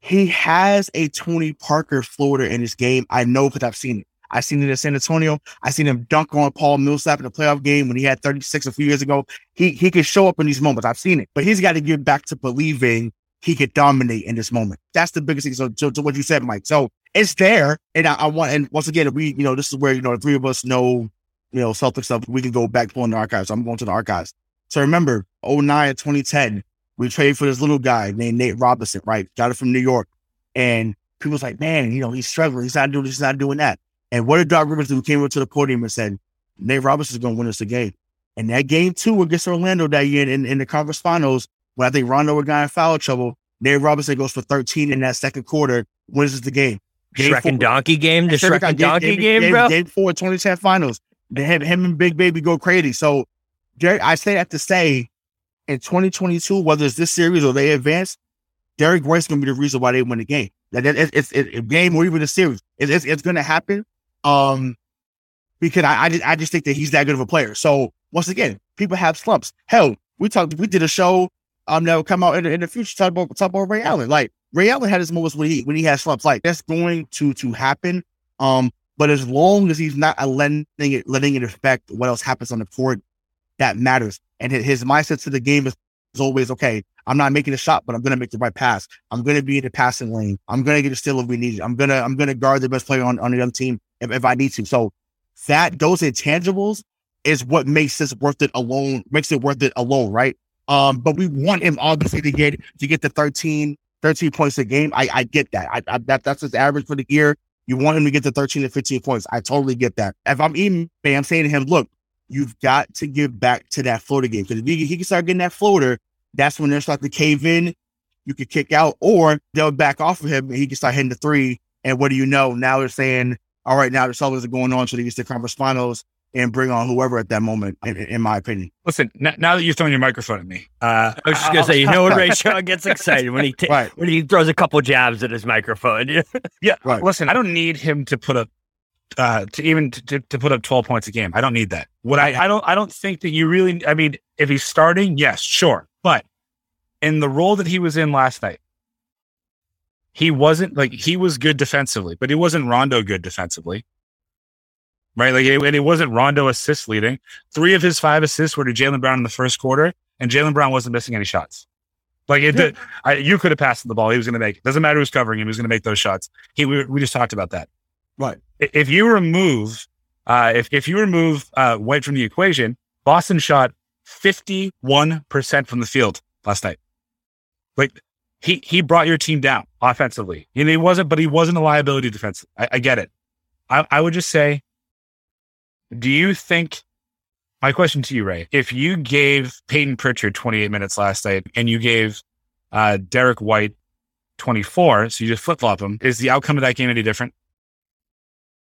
A: He has a Tony Parker floater in his game. I know because I've seen it. I've seen it in San Antonio. I seen him dunk on Paul Millsap in the playoff game when he had 36 a few years ago. He he can show up in these moments. I've seen it, but he's got to get back to believing he could dominate in this moment. That's the biggest thing. So, to what you said, Mike. So it's there, and I, I want. And once again, we, you know, this is where you know the three of us know, you know, Celtic stuff. We can go back pulling the archives. I'm going to the archives. So remember, 09 2010, we traded for this little guy named Nate Robinson. Right, got it from New York, and people's like, man, you know, he's struggling. He's not doing this. He's not doing that. And what did Doc Rivers do? He came up to the podium and said, Nate Robinson's going to win us the game. And that game two against Orlando that year in, in the conference finals, when I think Rondo got in foul trouble, Nate Robinson goes for 13 in that second quarter, wins us the game. Game
B: Shrek and Donkey game, the
A: Shrek
B: Shrek and Donkey
A: game,
B: game, bro.
A: Game four, 2010 finals. They have him and Big Baby go crazy. So, Derrick, I say that to say in 2022, whether it's this series or they advance, Derrick White's going to be the reason why they win the game. That it's, it's, it's a game or even a series. It's, it's, it's going to happen. Um, because I, I just, I just think that he's that good of a player. So once again, people have slumps. Hell, we talked, we did a show um that will come out in the, in the future talk about talk about Ray Allen. Like Ray Allen had his moments when he when he had slumps. Like that's going to to happen. Um, but as long as he's not letting it letting it affect what else happens on the court, that matters. And his, his mindset to the game is, is always okay. I'm not making a shot, but I'm gonna make the right pass. I'm gonna be in the passing lane. I'm gonna get a steal if we need it. I'm gonna I'm gonna guard the best player on, on the other team if, if I need to. So that those intangibles is what makes this worth it alone, makes it worth it alone, right? Um, but we want him obviously to get to get the 13, 13 points a game. I, I get that. I, I that that's his average for the year. You want him to get to 13 to 15 points. I totally get that. If I'm even I'm saying to him, look, you've got to give back to that floater game. Because if he, he can start getting that floater, that's when they'll start to cave in. You could kick out, or they'll back off of him and he can start hitting the three. And what do you know? Now they're saying, all right, now the Celtics are going on they to the Eastern Conference Finals and bring on whoever at that moment, in, in my opinion.
C: Listen, n- now that you've thrown your microphone at me, uh,
B: I was just gonna say, you know when Ray Sean gets excited when he ta-
A: Right.
B: when he throws a couple jabs at his microphone.
C: Yeah,
A: Right.
C: listen, I don't need him to put up uh to even to, to put up 12 points a game. I don't need that. What I, I don't I don't think that you really I mean, if he's starting, yes, sure. But in the role that he was in last night, he wasn't like he was good defensively, but he wasn't Rondo good defensively. Right? Like it, and it wasn't Rondo assist leading. Three of his five assists were to Jaylen Brown in the first quarter, and Jaylen Brown wasn't missing any shots. Like it, did, I, you could have passed the ball. He was going to make. Doesn't matter who's covering him. He was going to make those shots. He. We, we just talked about that.
A: Right.
C: If you remove, uh, if if you remove uh, White from the equation, Boston shot fifty one percent from the field last night. Like he he brought your team down offensively. And he wasn't, but he wasn't a liability defense. I, I get it. I, I would just say, do you think? My question to you, Ray, if you gave Payton Pritchard 28 minutes last night and you gave uh, Derrick White 24. So you just flip flop them. Is the outcome of that game any different?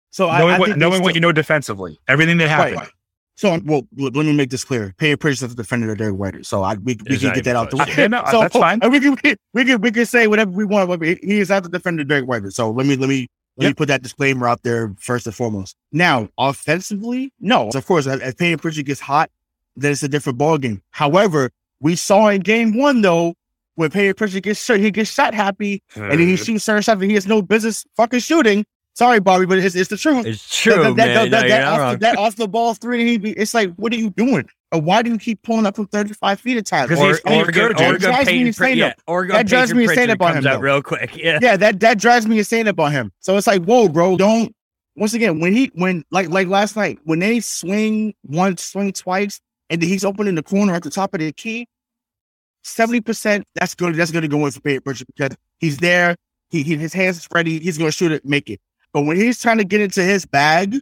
A: So
C: knowing
A: I
C: what,
A: think they
C: knowing
A: still-
C: what you know defensively, everything that
A: Right.
C: happened.
A: So, well, let me make this clear. Payne Pritchard's the defender of Derrick White. So I, we, we can get that out the way.
C: Yeah, no,
A: so,
C: that's fine.
A: We can, we can, we can say whatever we want. but He is not the defender of Derrick White. So let me, let me, let me put that disclaimer out there first and foremost. Now, offensively, no. Of course, if, if Payne Pritchard gets hot, then it's a different ballgame. However, we saw in game one, though, when Payne Pritchard gets shot, he gets shot happy and then he hmm. shoots certain shots that he has no business fucking shooting. Sorry, Bobby, but it's, it's the truth.
B: It's true,
A: That- that,
B: man.
A: that, that,
B: you're
A: that off, the, that off the ball three, it's like, what are you doing? Or why do you keep pulling up from 35 feet at times?
C: Because he's-
B: Oregon,
C: dude.
B: Oregon,
A: Drives me insane,
B: yeah. Oregon,
A: That drives me insane about
B: comes
A: him, though.
B: real quick. Yeah.
A: yeah, that that drives me insane about him. So it's like, whoa, bro, don't. Once again, when he when like like last night when they swing once, swing twice, and then he's opening the corner at the top of the key, seventy percent that's good. That's going to go in for Payton Pritchard because he's there. He, he his hands is ready. He's going to shoot it, make it. But when he's trying to get into his bag,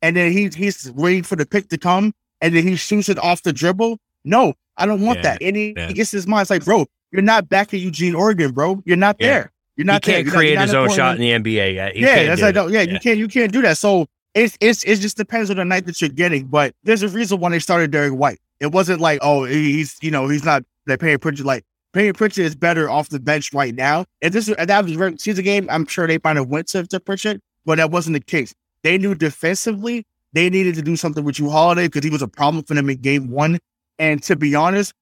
A: and then he he's waiting for the pick to come, and then he shoots it off the dribble. No, I don't want
B: Yeah,
A: that. And he,
B: yeah.
A: he gets his mind. It's like, bro, you're not back in Eugene, Oregon, bro. You're not
B: Yeah.
A: there. You're not there.
B: can't
A: You're
B: create
A: not
B: his own
A: Portland.
B: shot in the NBA yet. He
A: yeah, that's like,
B: it.
A: yeah, you can't you can't do that. So it's it's it just depends on the night that you're getting. But there's a reason why they started Derrick White. It wasn't like, oh, he's you know he's not that Payne Pritchard. Like Payne Pritchard is better off the bench right now. If this if that was regular season game, I'm sure they might have went to, to Pritchard, but that wasn't the case. They knew defensively they needed to do something with Jrue Holiday because he was a problem for them in game one. And to be honest,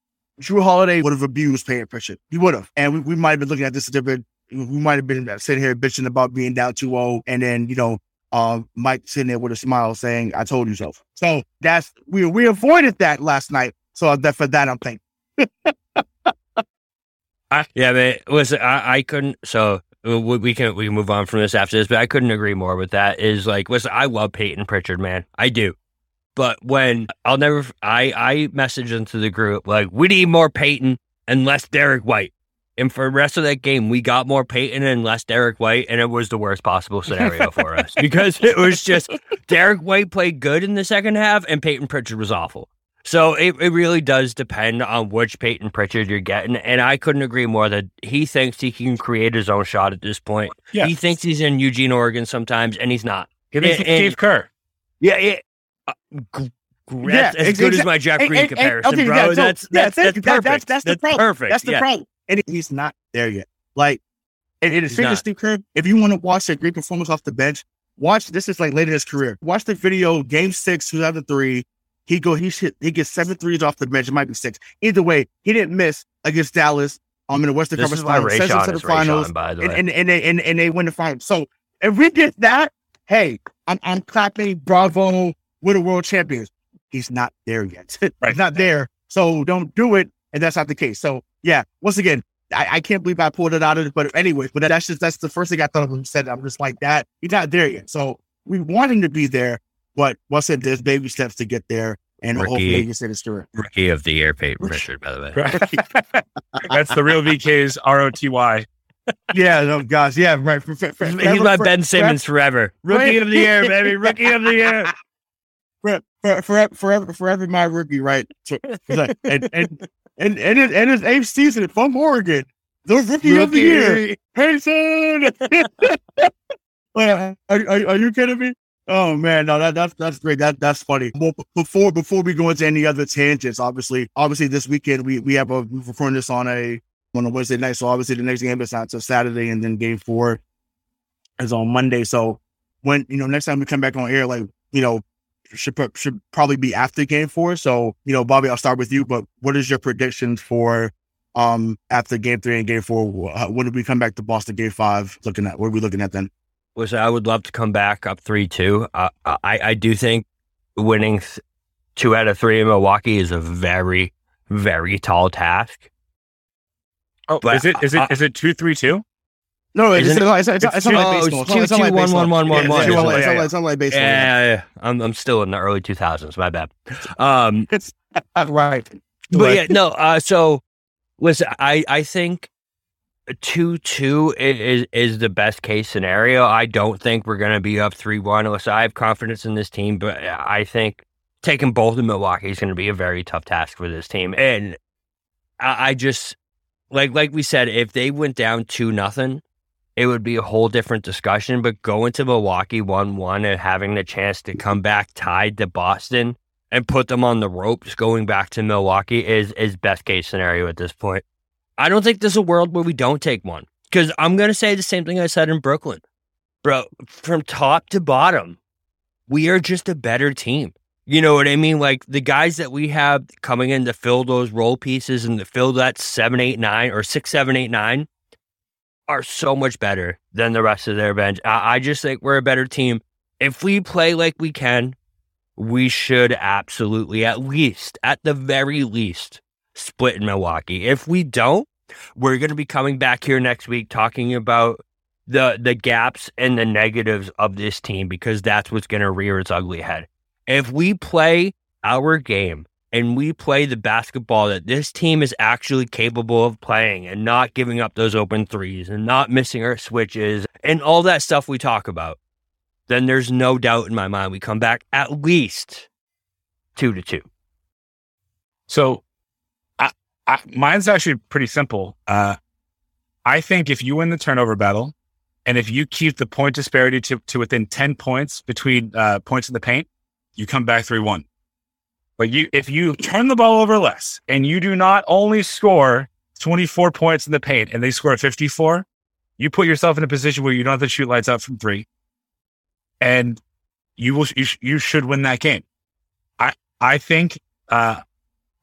A: Jrue Holiday would have abused Payne Pritchard. He would have. And we, we might have been looking at this a different, we might have been sitting here bitching about being down 2 0. And then, you know, uh, Mike sitting there with a smile saying, I told you so. So that's, we, we avoided that last night. So that for that, I'm thankful.
B: Yeah, man. Listen, I, I couldn't. So Uh, we we can we can move on from this after this, but I couldn't agree more with that. Is like, listen, I love Payton Pritchard, man. I do. But when I'll never, I I messaged into the group like, we need more Payton and less Derrick White. And for the rest of that game, we got more Payton and less Derrick White, and it was the worst possible scenario for us because it was just Derrick White played good in the second half, and Payton Pritchard was awful. So it, it really does depend on which Payton Pritchard you're getting. And I couldn't agree more that he thinks he can create his own shot at this point.
C: Yeah.
B: He thinks he's in Eugene, Oregon sometimes, and he's not.
C: Give me
B: And- and-
C: Kerr.
B: Yeah, it, uh, g- g-
A: Yeah,
B: as
A: ex-
B: good as my Jeff
A: and-
B: Green
A: and- and-
B: comparison, bro.
A: yeah,
B: that's that's, that's perfect.
A: that's- that's the problem.
B: perfect.
A: That's the
B: yeah.
A: problem. And he's not there yet. Like, and, and it's
B: He's
A: figure
B: not.
A: Steve Kerr, if you want to watch a great performance off the bench, watch this is like late in his career. Watch the video, game six, 2003. He go, he shit, he gets seven threes off the bench. It might be six. Either way, he didn't miss against Dallas um in the Western
B: This
A: Conference Finals. Sends them to the
B: is
A: finals,
B: Rayshawn, by the
A: and,
B: way.
A: and, and, they, and, and they win the finals. So if we get that, hey, I'm, I'm clapping, bravo, we're the world champions. He's not there yet.
C: Right.
A: He's not there. So don't do it. And that's not the case. So yeah, once again, I, I can't believe I pulled it out of it. But anyways, but that's just that's the first thing I thought of when you said. I'm just like that. He's not there yet. So we want him to be there, but once again, there's baby steps to get there. And
B: Rookie.
A: hopefully he can say this through.
B: Rookie of the year, Payton Pritchard, by the way.
C: That's the real VK's R O T Y.
A: yeah, no, guys. Yeah, right. For, for, for,
B: He's
A: forever-
B: my
A: for-
B: Ben Simmons forever. Rookie of the year, baby. Rookie of the year.
A: for, for, forever, forever, forever, my rookie, right? So, like, and, and, and, and, his, and his eighth season from Oregon, the rookie, of the year, Henson. Wait, are, are, are you kidding me? Oh man, no, that, that's that's great. That that's funny. Well, before before we go into any other tangents, obviously, obviously this weekend we we have a we're recording this on a on a Wednesday night, so obviously the next game is not until Saturday, and then game four is on Monday. So when you know next time we come back on air, like you know should should probably be after game four. So you know, Bobby, I'll start with you. But what is your prediction for um after game three and game four? When do we come back to Boston game five? Looking at what are we looking at then?
B: Was I would love to come back up three two. Uh, I I do think winning th- two out of three in Milwaukee is a very very tall task.
C: Oh,
B: But
C: is it is
B: I-
C: it is it two three two?
A: No, it's,
B: Isn't
A: it's, it's, it's, it's,
C: two-
A: not like
B: it's
A: baseball.
B: two,
A: It's not
B: two,
A: like
B: one,
A: baseball. Yeah, it's two,
C: Yeah,
A: one,
C: yeah,
A: It's not
C: yeah.
A: like- it's not like baseball.
B: Yeah, yeah, I'm I'm still in the early two thousands. My bad. Um,
A: It's not right.
B: but yeah, no. Uh, so listen, I I think two two is is the best case scenario. I don't think we're gonna be up three one. Listen, I have confidence in this team, but I think taking both in Milwaukee is going to be a very tough task for this team, and I, I just like like we said, if they went down two nothing, it would be a whole different discussion. But going to Milwaukee one one and having the chance to come back tied to Boston and put them on the ropes going back to Milwaukee is is best case scenario at this point. I don't think there's a world where we don't take one. Because I'm gonna say the same thing I said in Brooklyn. Bro, from top to bottom, we are just a better team. You know what I mean? Like the guys that we have coming in to fill those role pieces and to fill that seven, eight, nine, or six, seven, eight, nine are so much better than the rest of their bench. I, I just think we're a better team. If we play like we can, we should absolutely, at least, at the very least, split in Milwaukee. If we don't, we're going to be coming back here next week talking about the the gaps and the negatives of this team because that's what's going to rear its ugly head. If we play our game and we play the basketball that this team is actually capable of playing and not giving up those open threes and not missing our switches and all that stuff we talk about, then there's no doubt in my mind we come back at least two to two.
C: So, I, mine's actually pretty simple. Uh, I think if you win the turnover battle, and if you keep the point disparity to, to within 10 points between uh, points in the paint, you come back 3 1. But you, if you turn the ball over less and you do not only score 24 points in the paint and they score 54, you put yourself in a position where you don't have to shoot lights out from three. And you will, you, sh- you should win that game. I, I think, uh,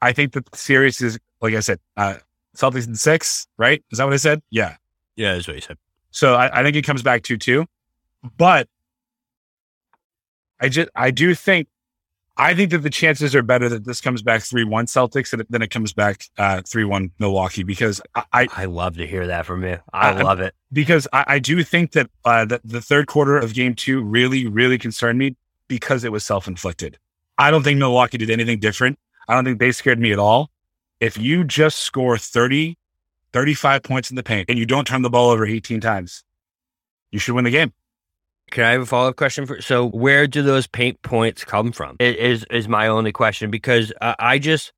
C: I think that the series is, like I said, uh, Celtics in six, right? Is that what I said? Yeah.
B: Yeah, that's what you said.
C: So I, I think it comes back to two. But I just I do think I think that the chances are better that this comes back three one Celtics than, than it comes back uh, three one Milwaukee because I, I,
B: I love to hear that from you. I, I love it
C: because I, I do think that uh, that the third quarter of Game Two really really concerned me because it was self inflicted. I don't think Milwaukee did anything different. I don't think they scared me at all. If you just score 30, 35 points in the paint and you don't turn the ball over 18 times, you should win the game.
B: Can I have a follow up question for? So, where do those paint points come from? It is is my only question because uh, I just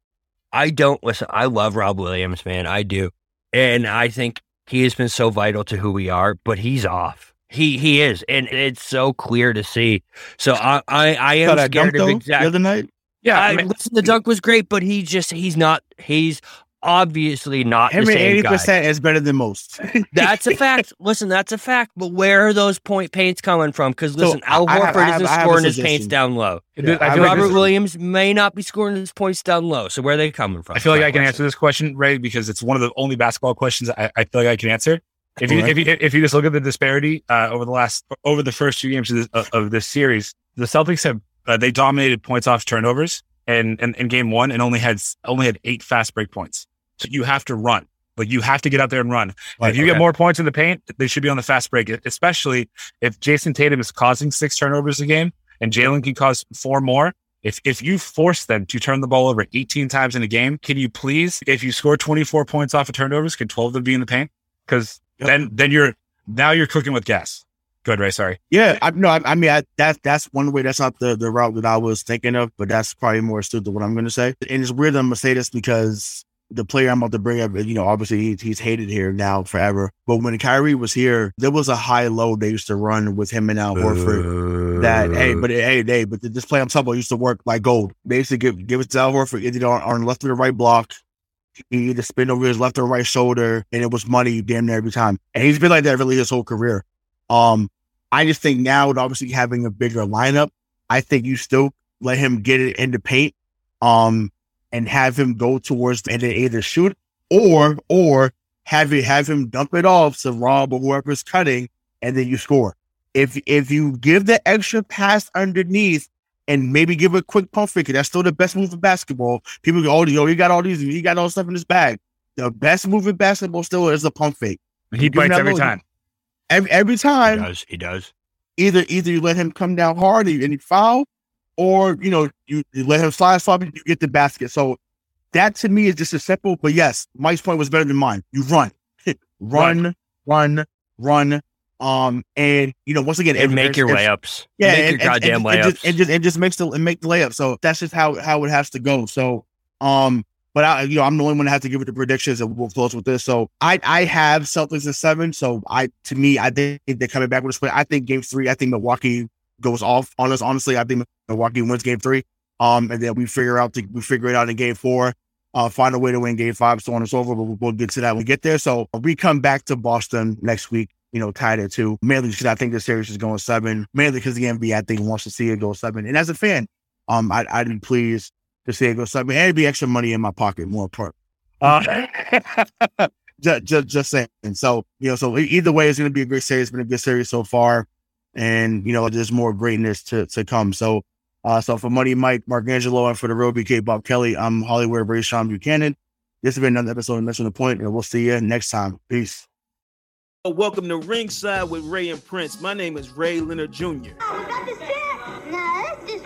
B: I don't listen. I love Rob Williams, man. I do, and I think he has been so vital to who we are. But he's off. He he is, and it's so clear to see. So I I, I am scared
A: dunk,
B: of exactly.
A: the other night.
C: Yeah,
B: I,
C: I mean,
B: listen, the dunk was great, but he just he's not he's obviously not
A: Him
B: the
A: at
B: same
A: eighty
B: guy.
A: percent is better than most.
B: That's a fact. Listen, that's a fact. But where are those point paints coming from? Because
A: So,
B: listen, Al
A: I- I have-
B: Horford
A: I have-
B: isn't
A: have
B: scoring his paints down low.
C: I
A: Yeah, I
B: Robert Williams may not be scoring his points down low. So where are they coming from?
C: I feel like
B: My
C: I can
B: question.
C: answer this question, Ray, because it's one of the only basketball questions I, I feel like I can answer. If you,
A: Alright.
C: if you if you just look at the disparity uh, over the last over the first two games of this, of, of this series, the Celtics have uh, they dominated points off turnovers and in, in game one and only had only had eight fast break points. So you have to run, like you have to get out there and run.
A: Right,
C: if you
B: okay.
C: get more points in the paint, they should be on the fast break, especially if Jayson Tatum is causing six turnovers a game and Jaylen can cause four more. If if you force them to turn the ball over 18 times in a game, can you please, if you score 24 points off of turnovers, can 12 of them be in the paint? Because
A: Yep.
C: then then you're now you're cooking with gas. Go ahead, Ray. Sorry.
A: Yeah, I no, I, I mean I, that's that's one way. That's not the the route that I was thinking of, but that's probably more astute than what I'm going to say. And it's weird that I'm going to say this because the player I'm about to bring up, you know, obviously he, he's hated here now forever. But when Kyrie was here, there was a high low they used to run with him and Al Horford. That hey, uh. but hey, hey, but this play I'm talking about used to work like gold. They used to give give it to Al Horford either on, on left or the right block. He either spin over his left or right shoulder, and it was money damn near every time. And he's been like that really his whole career. Um, I just think now with obviously having a bigger lineup, I think you still let him get it in the paint, um, and have him go towards and then either shoot or or have it have him dump it off to Rob or whoever's cutting, and then you score. If if you give the extra pass underneath and maybe give a quick pump fake, that's still the best move in basketball. People go, oh, yo, he got all these, he got all this stuff in his bag. The best move in basketball still is a pump fake.
C: He
A: You
C: bites every time.
A: Every every
B: He
A: time,
B: does. He does.
A: either either you let him come down hard and you foul, or you know you, you let him slide and you get the basket. So that to me is just a simple. But yes, Mike's point was better than mine. You run, run, run, run. Um, and you know once again,
B: And
A: if-
B: make your layups.
A: Yeah,
B: make
A: and,
B: your
A: and-
B: goddamn
A: and,
B: layups.
A: and just, and just and just makes the and make the layup. So that's just how how it has to go. So um, but I, you know, I'm the only one that has to give it the predictions, and we'll close with this. So I, I have Celtics in seven. So I, to me, I think they're coming back with a split. I think game three. I think Milwaukee goes off on us. Honestly, I think Milwaukee wins game three. Um, and then we figure out the, we figure it out in game four. Uh, find a way to win game five, so on and so forth. But we'll, we'll get to that when we get there. So we come back to Boston next week you know, tied at two. Mainly because I think the series is going seven. Mainly because the NBA, I think, wants to see it go seven. And as a fan, um, I, I'd be pleased to say it go seven. And it'd be extra money in my pocket, more important. Uh, just, just, just saying. And so, you know, so either way, it's going to be a great series. It's been a good series so far. And, you know, there's more greatness to, to come. So, uh, so for Money Mike, Mark Angelo, and for the Real BK Bob Kelly, I'm Hollywood Ray Sean Buchanan. This has been another episode of Missing the Point, and we'll see you next time. Peace.
D: Welcome to Ringside with Ray and Prince. My name is Ray Leonard Jr.
E: Oh, that's No, that's just